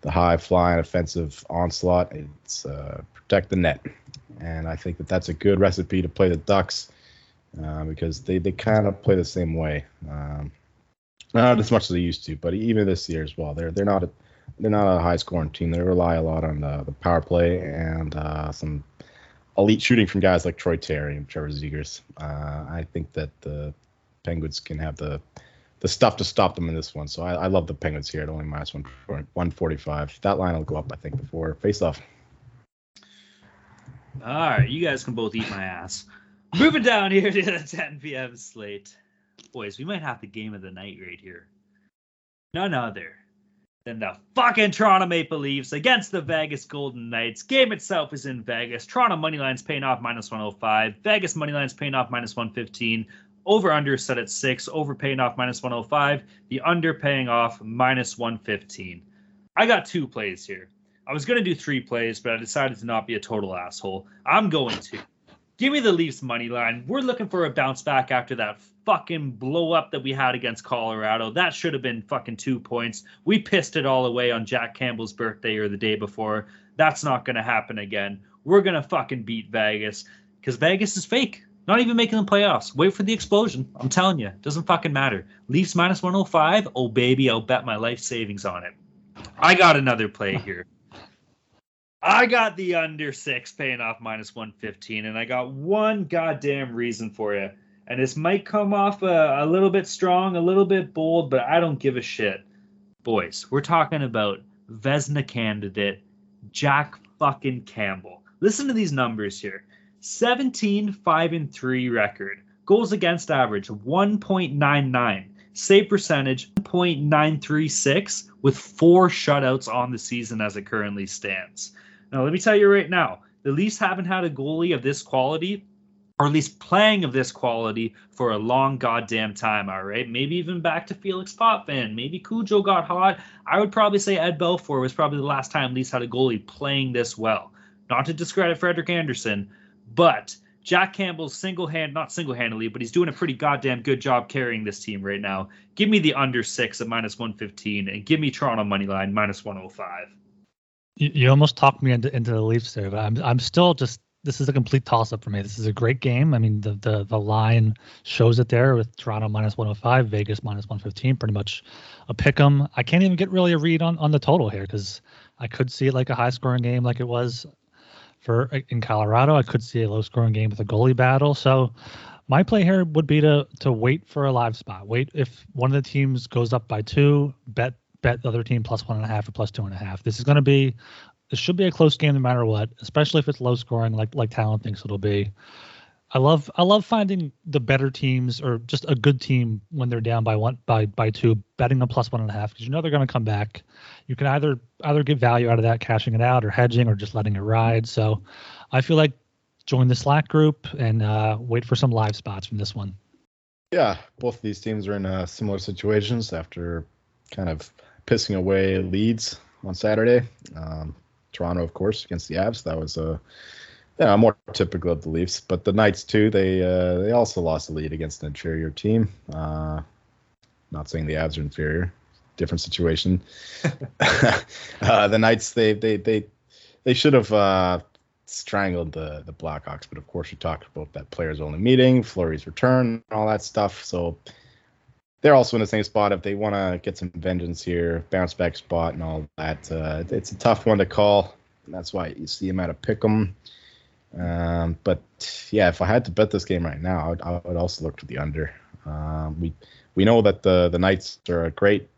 the high flying offensive onslaught. It's uh, protect the net, and I think that that's a good recipe to play the Ducks uh, because they, they kind of play the same way. Um, not as much as they used to, but even this year as well. They're they're not a, they're not a high scoring team. They rely a lot on the, the power play and uh, some elite shooting from guys like Troy Terry and Trevor Zegras. Uh, I think that the Penguins can have the the stuff to stop them in this one. So I, I love the Penguins here at only minus one one forty five. That line will go up, I think, before face off. All right, you guys can both eat my ass. Moving down here to the 10 p.m. slate, boys, we might have the game of the night right here. None other than the fucking Toronto Maple Leafs against the Vegas Golden Knights. Game itself is in Vegas. Toronto money lines paying off minus 105. Vegas money lines paying off minus 115. Over under set at six, over paying off minus 105, the under paying off minus 115. I got two plays here. I was going to do three plays, but I decided to not be a total asshole. I'm going to. Give me the Leafs money line. We're looking for a bounce back after that fucking blow up that we had against Colorado. That should have been fucking two points. We pissed it all away on Jack Campbell's birthday or the day before. That's not going to happen again. We're going to fucking beat Vegas because Vegas is fake. Not even making the playoffs. Wait for the explosion. I'm telling you, doesn't fucking matter. Leafs minus 105. Oh baby, I'll bet my life savings on it. I got another play here. I got the under six paying off minus 115, and I got one goddamn reason for you. And this might come off a, a little bit strong, a little bit bold, but I don't give a shit. Boys, we're talking about Vezina candidate Jack fucking Campbell. Listen to these numbers here. 17 5 and 3 record. Goals against average 1.99. Save percentage 0.936 with four shutouts on the season as it currently stands. Now, let me tell you right now, the Leafs haven't had a goalie of this quality, or at least playing of this quality, for a long goddamn time, all right? Maybe even back to Felix Potvin. Maybe Cujo got hot. I would probably say Ed Belfour was probably the last time Leafs had a goalie playing this well. Not to discredit Frederik Andersen, but Jack Campbell's single hand, not single handedly, but he's doing a pretty goddamn good job carrying this team right now. Give me the under six at minus 115 and give me Toronto money line minus 105. You, almost talked me into, into the Leafs there, but I'm I'm still just this is a complete toss up for me. This is a great game. I mean, the the the line shows it there with Toronto minus 105, Vegas minus 115, pretty much a pick 'em. I can't even get really a read on on the total here because I could see it like a high scoring game like it was for uh, in Colorado. I could see a low scoring game with a goalie battle. So my play here would be to to wait for a live spot. Wait if one of the teams goes up by two, bet bet the other team plus one and a half or plus two and a half. This is going to be this should be a close game no matter what, especially if it's low scoring like like Talon thinks it'll be. I love I love finding the better teams or just a good team when they're down by one by by two, betting them plus one and a half because you know they're going to come back. You can either either get value out of that, cashing it out, or hedging, or just letting it ride. So, I feel like join the Slack group and uh, wait for some live spots from this one. Yeah, both of these teams are in uh, similar situations after kind of pissing away leads on Saturday. Um, Toronto, of course, against the Avs. That was a yeah, more typical of the Leafs. But the Knights too, they uh, they also lost the lead against an inferior team. Uh, not saying the Avs are inferior, different situation. uh, the Knights, they they they they should have uh, strangled the the Blackhawks, but of course we talked about that players only meeting, Fleury's return, all that stuff. So they're also in the same spot if they want to get some vengeance here, bounce back spot and all that. Uh, it's a tough one to call. That's why you see them at a pick 'em. Um, but yeah, if I had to bet this game right now, I would, I would also look to the under. Um, we we know that the the Knights are a great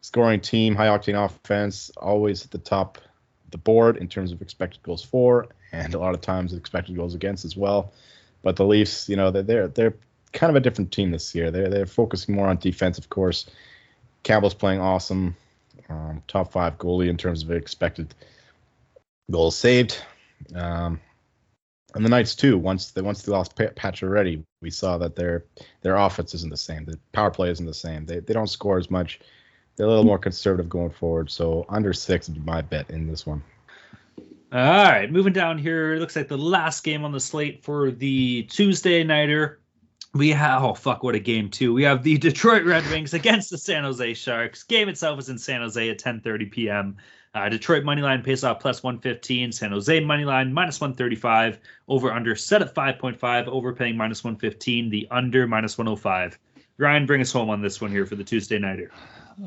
scoring team, high octane offense, always at the top of the board in terms of expected goals for, and a lot of times expected goals against as well. But the Leafs, you know, they're they're, they're kind of a different team this year. They're they're focusing more on defense, of course. Campbell's playing awesome, um, top five goalie in terms of expected goals saved. Um, and the Knights too. Once they once they lost Patch Pacioretty, we saw that their their offense isn't the same. The power play isn't the same. They they don't score as much. They're a little more conservative going forward. So under six would be my bet in this one. All right, moving down here. It looks like the last game on the slate for the Tuesday nighter. We have oh fuck what a game too. We have the Detroit Red Wings against the San Jose Sharks. Game itself is in San Jose at 10:30 p.m. Uh, Detroit money line pays off plus 115. San Jose money line minus 135. Over under set at 5.5. Overpaying minus 115. The under minus 105. Ryan, bring us home on this one here for the Tuesday nighter.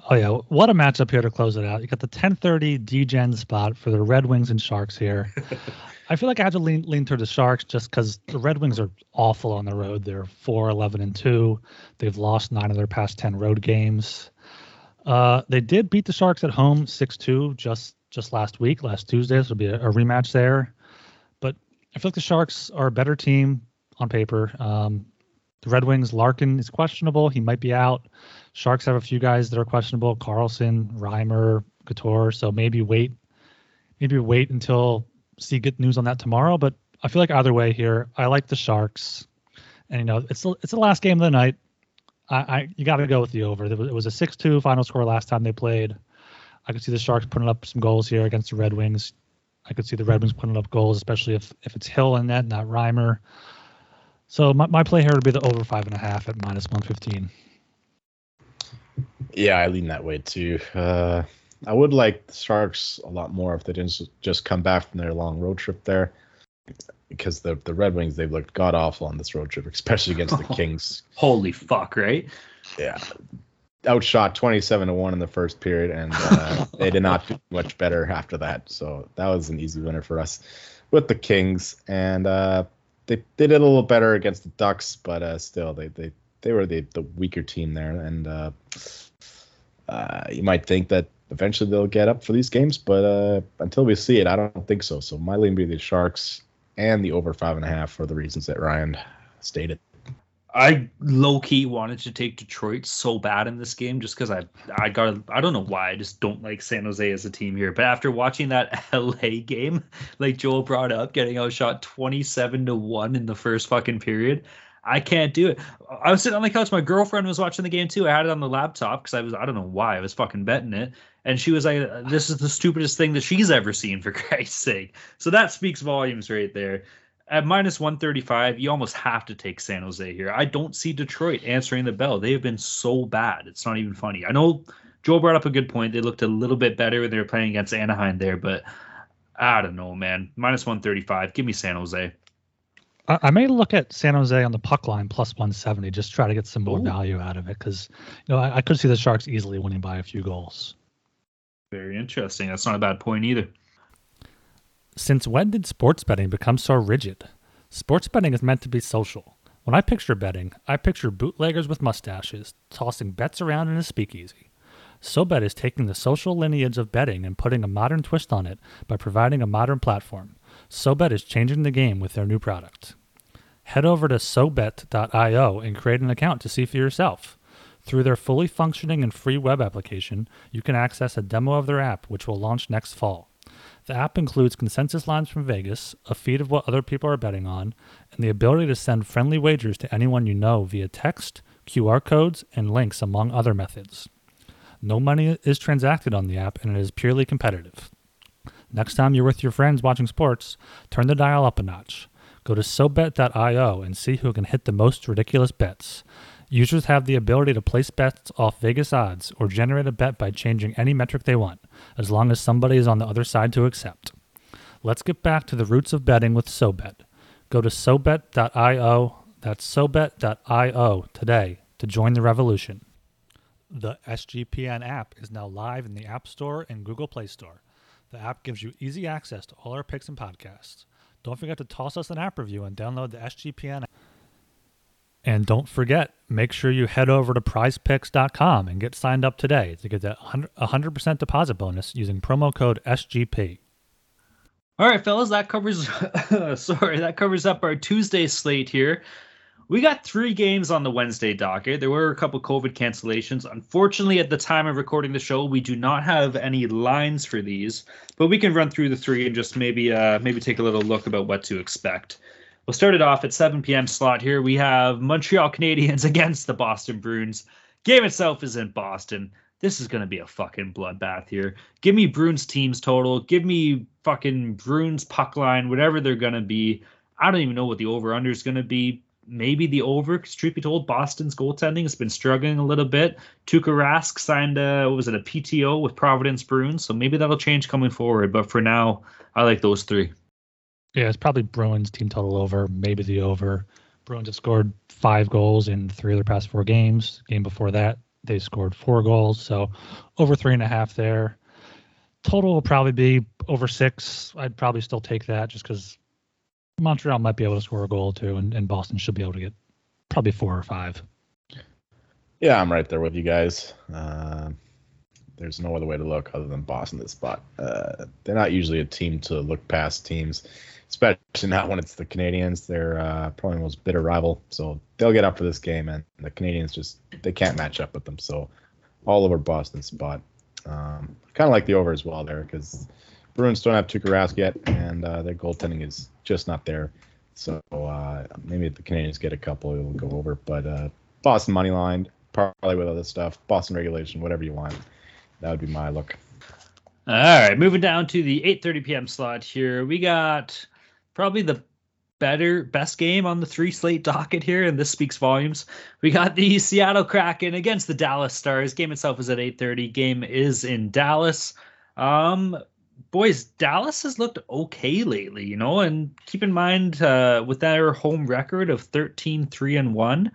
Oh yeah, what a matchup here to close it out. You got the 10:30 DGen spot for the Red Wings and Sharks here. I feel like I have to lean lean toward the Sharks just because the Red Wings are awful on the road. They're 4 11 and 2. They've lost nine of their past 10 road games. Uh, they did beat the Sharks at home 6-2 just just last week, last Tuesday. This will be a, a, rematch there. But I feel like the Sharks are a better team on paper. Um, the Red Wings, Larkin is questionable. He might be out. Sharks have a few guys that are questionable: Karlsson, Reimer, Couture. So maybe wait, maybe wait until see good news on that tomorrow. But I feel like either way here, I like the Sharks. And you know, it's it's the last game of the night. I, I you got to go with the over. It was a six-two final score last time they played. I could see the Sharks putting up some goals here against the Red Wings. I could see the Red Wings putting up goals, especially if if it's Hill in net, not Reimer. So my, my play here would be the over five and a half at minus one fifteen. Yeah, I lean that way too. Uh, I would like the Sharks a lot more if they didn't just come back from their long road trip there, because the the Red Wings they've looked god awful on this road trip, especially against the Kings. Holy fuck, right? Yeah, outshot 27 to 1 in the first period and uh, they did not do much better after that so that was an easy winner for us with the kings and uh, they, they did a little better against the ducks but uh, still they, they, they were the, the weaker team there. And uh, uh, you might think that eventually they'll get up for these games but uh, until we see it i don't think so. So my lean be the sharks and the over five and a half for the reasons that ryan stated I low key wanted to take Detroit so bad in this game just because I I got I don't know why I just don't like San Jose as a team here. But after watching that LA game, like Joel brought up, getting outshot twenty seven to one in the first fucking period, I can't do it. I was sitting on the couch. My girlfriend was watching the game too. I had it on the laptop because I was I don't know why I was fucking betting it, and she was like, "This is the stupidest thing that she's ever seen for Christ's sake." So that speaks volumes right there. At minus 135, you almost have to take San Jose here. I don't see Detroit answering the bell. They have been so bad. It's not even funny. I know Joe brought up a good point. They looked a little bit better when they were playing against Anaheim there, but I don't know, man. Minus 135. Give me San Jose. I, I may look at San Jose on the puck line plus 170, just try to get some more Ooh. value out of it because you know I, I could see the Sharks easily winning by a few goals. Very interesting. That's not a bad point either. Since when did sports betting become so rigid? Sports betting is meant to be social. When I picture betting, I picture bootleggers with mustaches tossing bets around in a speakeasy. SoBet is taking the social lineage of betting and putting a modern twist on it by providing a modern platform. SoBet is changing the game with their new product. Head over to SoBet.io and create an account to see for yourself. Through their fully functioning and free web application, you can access a demo of their app, which will launch next fall. The app includes consensus lines from Vegas, a feed of what other people are betting on, and the ability to send friendly wagers to anyone you know via text, QR codes, and links, among other methods. No money is transacted on the app, and it is purely competitive. Next time you're with your friends watching sports, turn the dial up a notch. Go to SoBet.io and see who can hit the most ridiculous bets. Users have the ability to place bets off Vegas odds or generate a bet by changing any metric they want, as long as somebody is on the other side to accept. Let's get back to the roots of betting with SoBet. Go to SoBet.io, that's SoBet.io today to join the revolution. The SGPN app is now live in the App Store and Google Play Store. The app gives you easy access to all our picks and podcasts. Don't forget to toss us an app review and download the SGPN app. And don't forget, make sure you head over to prizepicks.com and get signed up today to get that 100% deposit bonus using promo code SGP. All right, fellas, that covers sorry, that covers up our Tuesday slate here. We got three games on the Wednesday docket. There were a couple COVID cancellations. Unfortunately, at the time of recording the show, we do not have any lines for these, but we can run through the three and just maybe uh, maybe take a little look about what to expect. We'll start it off at 7 p.m. slot here. We have Montreal Canadiens against the Boston Bruins. Game itself is in Boston. This is going to be a fucking bloodbath here. Give me Bruins teams total. Give me fucking Bruins puck line, whatever they're going to be. I don't even know what the over under is going to be maybe the over. Because truth be told, Boston's goaltending has been struggling a little bit. Tuukka Rask signed a what was it a PTO with Providence Bruins, so maybe that'll change coming forward. But for now, I like those three. Yeah, it's probably Bruins team total over, maybe the over. Bruins have scored five goals in three of their past four games. Game before that, they scored four goals, so over three and a half there. Total will probably be over six. I'd probably still take that just because Montreal might be able to score a goal too, and, and Boston should be able to get probably four or five. Yeah, I'm right there with you guys. Uh, there's no other way to look other than Boston this spot. Uh, they're not usually a team to look past teams, especially not when it's the Canadiens. They're uh, probably the most bitter rival, so they'll get up for this game, and the Canadiens just they can't match up with them. So all over Boston spot. Um, kind of like the over as well there because Bruins don't have Tuukka Rask yet, and uh, their goaltending is just not there. So uh, maybe if the Canadiens get a couple, it'll go over. But uh, Boston money line, probably with other stuff, Boston regulation, whatever you want. That would be my look. All right, moving down to the 8:30 p.m. slot here. We got probably the better best game on the three slate docket here, and this speaks volumes. We got the Seattle Kraken against the Dallas Stars. Game itself is at 8:30. Game is in Dallas. Um, boys, Dallas has looked okay lately, you know, and keep in mind uh, with their home record of 13 3 and 1,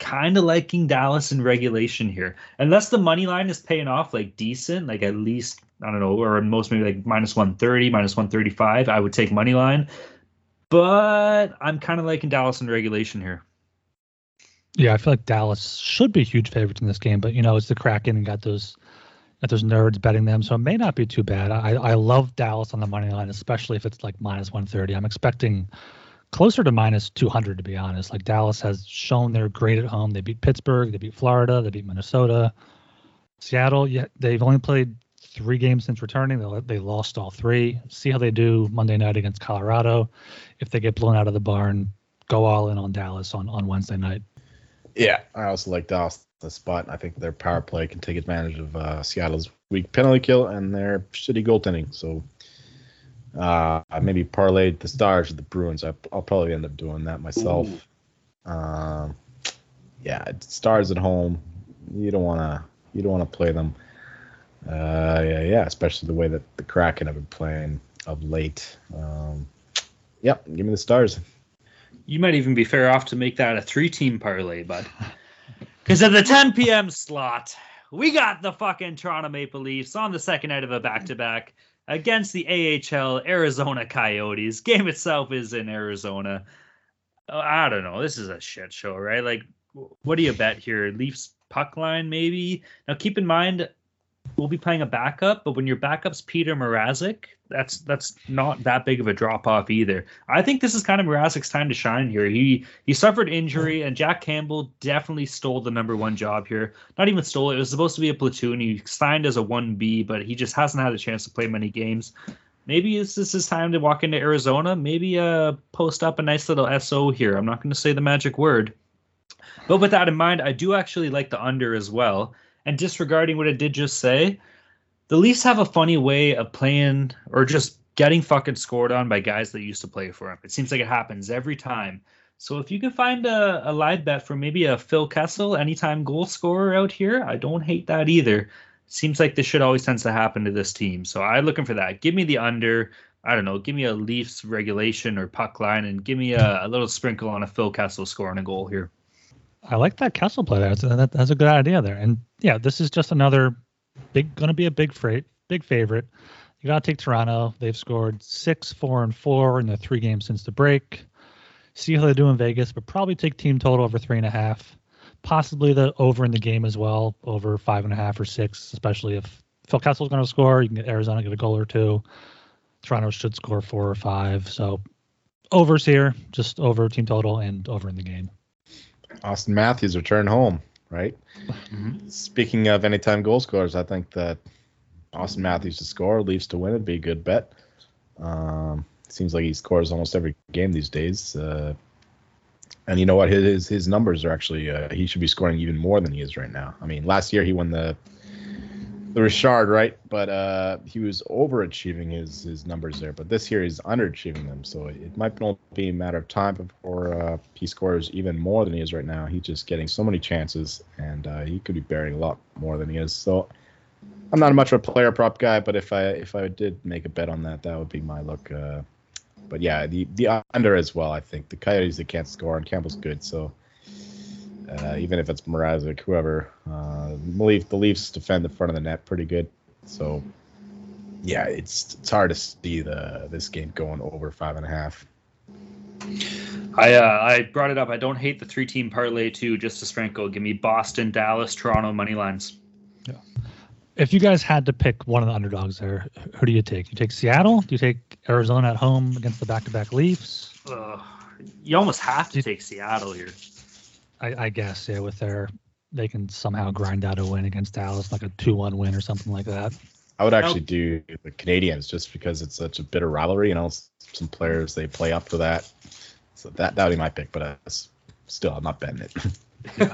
kind of liking Dallas in regulation here. Unless the money line is paying off like decent, like at least, I don't know, or most maybe like minus 130, minus 135, I would take money line. But I'm kind of liking Dallas in regulation here. Yeah, I feel like Dallas should be huge favorites in this game, but you know, it's the Kraken and got those that there's nerds betting them, so it may not be too bad. I, I love Dallas on the money line, especially if it's like minus 130. I'm expecting closer to minus 200 to be honest. Like Dallas has shown they're great at home. They beat Pittsburgh, they beat Florida, they beat Minnesota, Seattle. Yeah, they've only played three games since returning. They they lost all three. See how they do Monday night against Colorado. If they get blown out of the barn, go all in on Dallas on on Wednesday night. Yeah, I also like Dallas the spot. I think their power play can take advantage of uh, Seattle's weak penalty kill and their shitty goaltending. So Uh, maybe parlayed the Stars with the Bruins. I, will probably end up doing that myself. Um, yeah, Stars at home. You don't want to. You don't want to play them. Uh, yeah, yeah, especially the way that the Kraken have been playing of late. Um, yep, give me the Stars. You might even be fair off to make that a three-team parlay, bud. Because at the 10 p.m. slot, we got the fucking Toronto Maple Leafs on the second night of a back-to-back against the AHL Arizona Coyotes. Game itself is in Arizona. Oh, I don't know. This is a shit show, right? Like, what do you bet here? Leafs puck line, maybe. Now, keep in mind, we'll be playing a backup, but when your backup's Peter Mrazek, that's that's not that big of a drop off either. I think this is kind of Mrazek's time to shine here. He he suffered injury, and Jack Campbell definitely stole the number one job here. Not even stole it; it was supposed to be a platoon. He signed as a one B, but he just hasn't had a chance to play many games. Maybe this is his time to walk into Arizona. Maybe uh, post up a nice little SO here. I'm not going to say the magic word. But with that in mind, I do actually like the under as well. And disregarding what I did just say, the Leafs have a funny way of playing or just getting fucking scored on by guys that used to play for them. It seems like it happens every time. So if you can find a, a live bet for maybe a Phil Kessel anytime goal scorer out here, I don't hate that either. Seems like this should always tends to happen to this team. So I'm looking for that. Give me the under. I don't know. Give me a Leafs regulation or puck line, and give me a, a little sprinkle on a Phil Kessel scoring a goal here. I like that Kessel play there. That's, that, that's a good idea there. And yeah, this is just another big, going to be a big freight, big favorite. You got to take Toronto. They've scored six, four, and four in the three games since the break. See how they do in Vegas, but probably take team total over three and a half. Possibly the over in the game as well, over five and a half or six, especially if Phil Kessel's going to score. You can get Arizona get a goal or two. Toronto should score four or five. So overs here, just over team total and over in the game. Auston Matthews return home, right? Mm-hmm. Speaking of anytime goal scorers, I think that Auston Matthews to score, Leafs to win, would be a good bet. Um, seems like he scores almost every game these days. Uh, and you know what? His his numbers are actually uh, he should be scoring even more than he is right now. I mean, last year he won the the Richard, right? But uh, he was overachieving his his numbers there. But this year he's underachieving them. So it might not be a matter of time before uh, he scores even more than he is right now. He's just getting so many chances, and uh, he could be bearing a lot more than he is. So I'm not much of a player prop guy, but if I if I did make a bet on that, that would be my look. Uh, but yeah, the the under as well. I think the Coyotes they can't score, and Campbell's good, so uh, even if it's Mrazek, whoever. Uh, the Leafs defend the front of the net pretty good. So, yeah, it's it's hard to see the this game going over five and a half. I uh, I brought it up. I don't hate the three team parlay too. Just to sprinkle, give me Boston, Dallas, Toronto money lines. Yeah. If you guys had to pick one of the underdogs there, who do you take? You take Seattle? Do you take Arizona at home against the back to back Leafs? Uh, you almost have to take Seattle here. I, I guess yeah, with their they can somehow grind out a win against Dallas, like a two-one win or something like that. I would actually do the Canadiens just because it's such a bitter rivalry. You know, some players they play up to that, so that that would be my pick. But uh, still, I'm not betting it.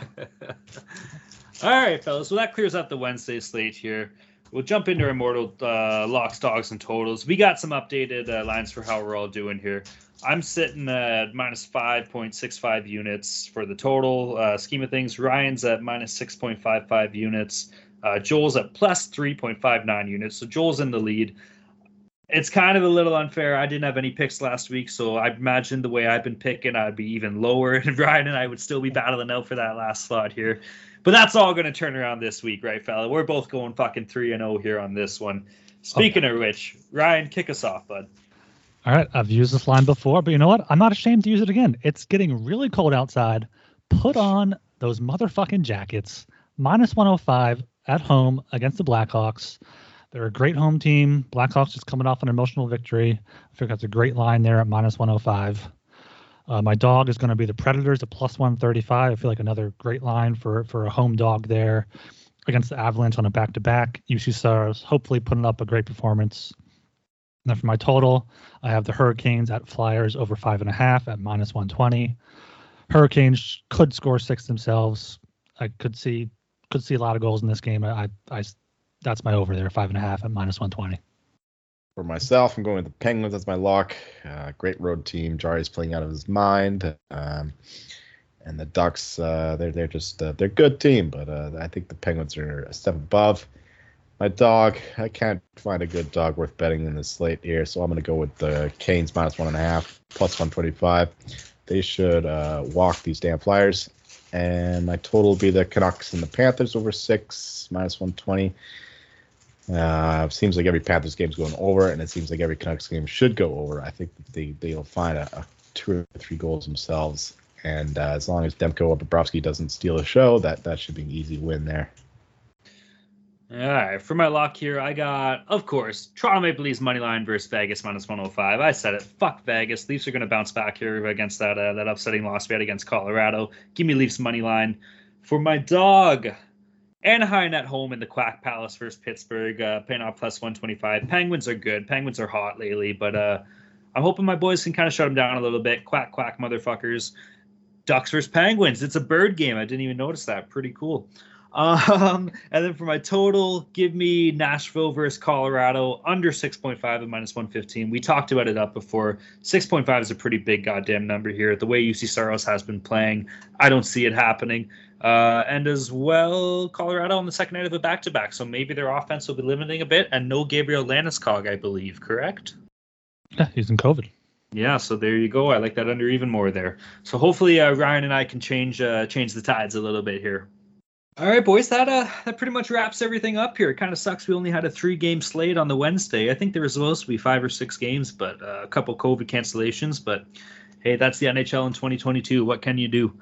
All right, fellas. Well, that clears up the Wednesday slate here. We'll jump into our mortal uh, locks, dogs, and totals. We got some updated uh, lines for how we're all doing here. I'm sitting at minus 5.65 units for the total uh, scheme of things. Ryan's at minus 6.55 units. Uh, Joel's at plus 3.59 units. So Joel's in the lead. It's kind of a little unfair. I didn't have any picks last week, so I imagine the way I've been picking, I'd be even lower, and Ryan and I would still be battling out for that last slot here. But that's all going to turn around this week, right, fella? We're both going fucking 3 and 0 here on this one. Speaking okay. of which, Ryan, kick us off, bud. All right, I've used this line before, but you know what? I'm not ashamed to use it again. It's getting really cold outside. Put on those motherfucking jackets. Minus 105 at home against the Blackhawks. They're a great home team. Blackhawks just coming off an emotional victory. I think that's a great line there at minus 105. Uh, my dog is going to be the Predators at plus 135. I feel like another great line for for a home dog there against the Avalanche on a back to back. Juuse Saros hopefully putting up a great performance. And then for my total, I have the Hurricanes at Flyers over five and a half at minus 120. Hurricanes could score six themselves. I could see could see a lot of goals in this game. I, I that's my over there, five and a half at minus 120. For myself, I'm going with the Penguins That's my lock. Uh, great road team. Jarry's playing out of his mind. Um, and the Ducks, uh, they're they're just uh, they're a good team, but uh, I think the Penguins are a step above. My dog, I can't find a good dog worth betting in this slate here, so I'm going to go with the Canes minus one and a half, plus 125. They should uh, walk these damn Flyers. And my total will be the Canucks and the Panthers over six, minus 120. Uh, seems like every Panthers game is going over, and it seems like every Canucks game should go over. I think they they'll find a, a two or three goals themselves, and uh, as long as Demko or Bobrovsky doesn't steal a show, that that should be an easy win there. All right, for my lock here, I got, of course, Toronto Maple Leafs money line versus Vegas minus 105. I said it. Fuck Vegas. Leafs are going to bounce back here against that uh, that upsetting loss we had against Colorado. Give me Leafs money line. For my dog, Anaheim at home in the Quack Palace versus Pittsburgh, uh, paying off plus 125. Penguins are good. Penguins are hot lately, but uh, I'm hoping my boys can kind of shut them down a little bit. Quack, quack, motherfuckers. Ducks versus Penguins. It's a bird game. I didn't even notice that. Pretty cool. Um, and then for my total, give me Nashville versus Colorado under 6.5 and minus 115. We talked about it up before. 6.5 is a pretty big goddamn number here. The way Juuse Saros has been playing, I don't see it happening. Uh, and as well, Colorado on the second night of a back to back. So maybe their offense will be limiting a bit. And no Gabriel Landeskog, I believe, correct? Yeah, he's in COVID. Yeah, so there you go. I like that under even more there. So hopefully uh, Ryan and I can change uh, change the tides a little bit here. All right, boys, that uh that pretty much wraps everything up here. It kind of sucks we only had a three game slate on the Wednesday. I think there was supposed to be five or six games, but uh, a couple COVID cancellations. But hey, that's the NHL in 2022. What can you do?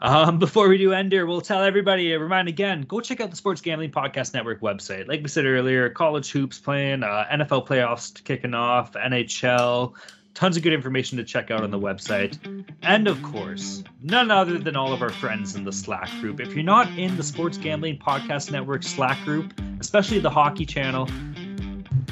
Um, before we do end here, we'll tell everybody, uh, remind again, go check out the Sports Gambling Podcast Network website. Like we said earlier, college hoops playing, uh, NFL playoffs kicking off, NHL, tons of good information to check out on the website. And of course, none other than all of our friends in the Slack group. If you're not in the Sports Gambling Podcast Network Slack group, especially the hockey channel,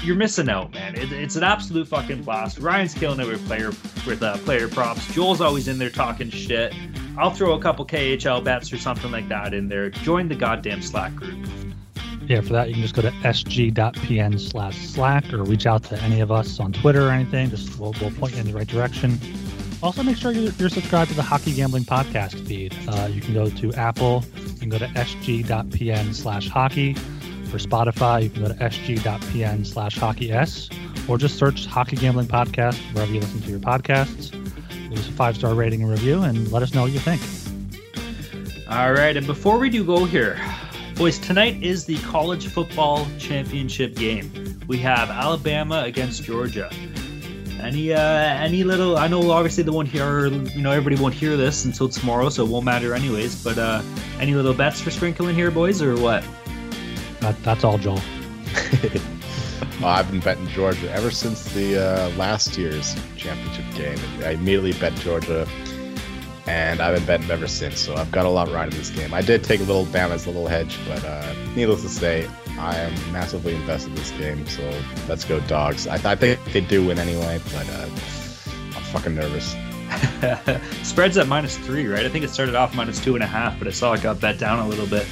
you're missing out, man. It, it's an absolute fucking blast. Ryan's killing it with player with uh, player props. Joel's always in there talking shit. I'll throw a couple KHL bets or something like that in there. Join the goddamn Slack group. Yeah, for that you can just go to sg.pn slash slack or reach out to any of us on Twitter or anything. Just we'll, we'll point you in the right direction. Also, make sure you're, you're subscribed to the Hockey Gambling Podcast feed. Uh, you can go to Apple, you can go to sg.pn slash hockey. For Spotify, you can go to sg.pn slash hockey s, or just search Hockey Gambling Podcast wherever you listen to your podcasts. Give us a five star rating and review, and let us know what you think. All right, and before we do go here, boys, tonight is the college football championship game. We have Alabama against Georgia. Any uh, any little? I know obviously the one here, you know, everybody won't hear this until tomorrow, so it won't matter anyways. But uh, any little bets for sprinkling here, boys, or what? That, that's all, Joel. well, I've been betting Georgia ever since the uh, last year's championship game. I immediately bet Georgia, and I've been betting ever since. So I've got a lot riding this game. I did take a little Bama's a little hedge, but uh, needless to say, I am massively invested in this game. So let's go dogs. I, I think they do win anyway, but uh, I'm fucking nervous. Spreads at minus three, right? I think it started off minus two and a half, but I saw it got bet down a little bit,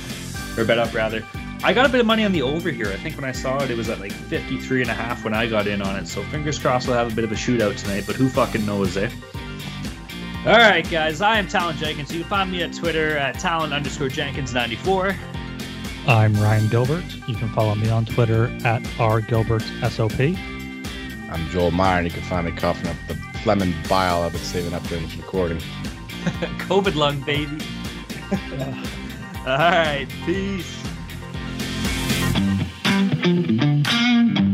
or bet up rather. I got a bit of money on the over here. I think when I saw it, it was at like 53 and a half when I got in on it. So fingers crossed we'll have a bit of a shootout tonight, but who fucking knows, eh? All right, guys. I am Talon Jenkins. You can find me at Twitter at Talon underscore Jenkins94. I'm Ryan Gilbert. You can follow me on Twitter at rgilbertsop. I'm Joel Meyer, and you can find me coughing up the lemon bile I've been saving up during this recording. COVID lung, baby. All right. Peace. Thank you.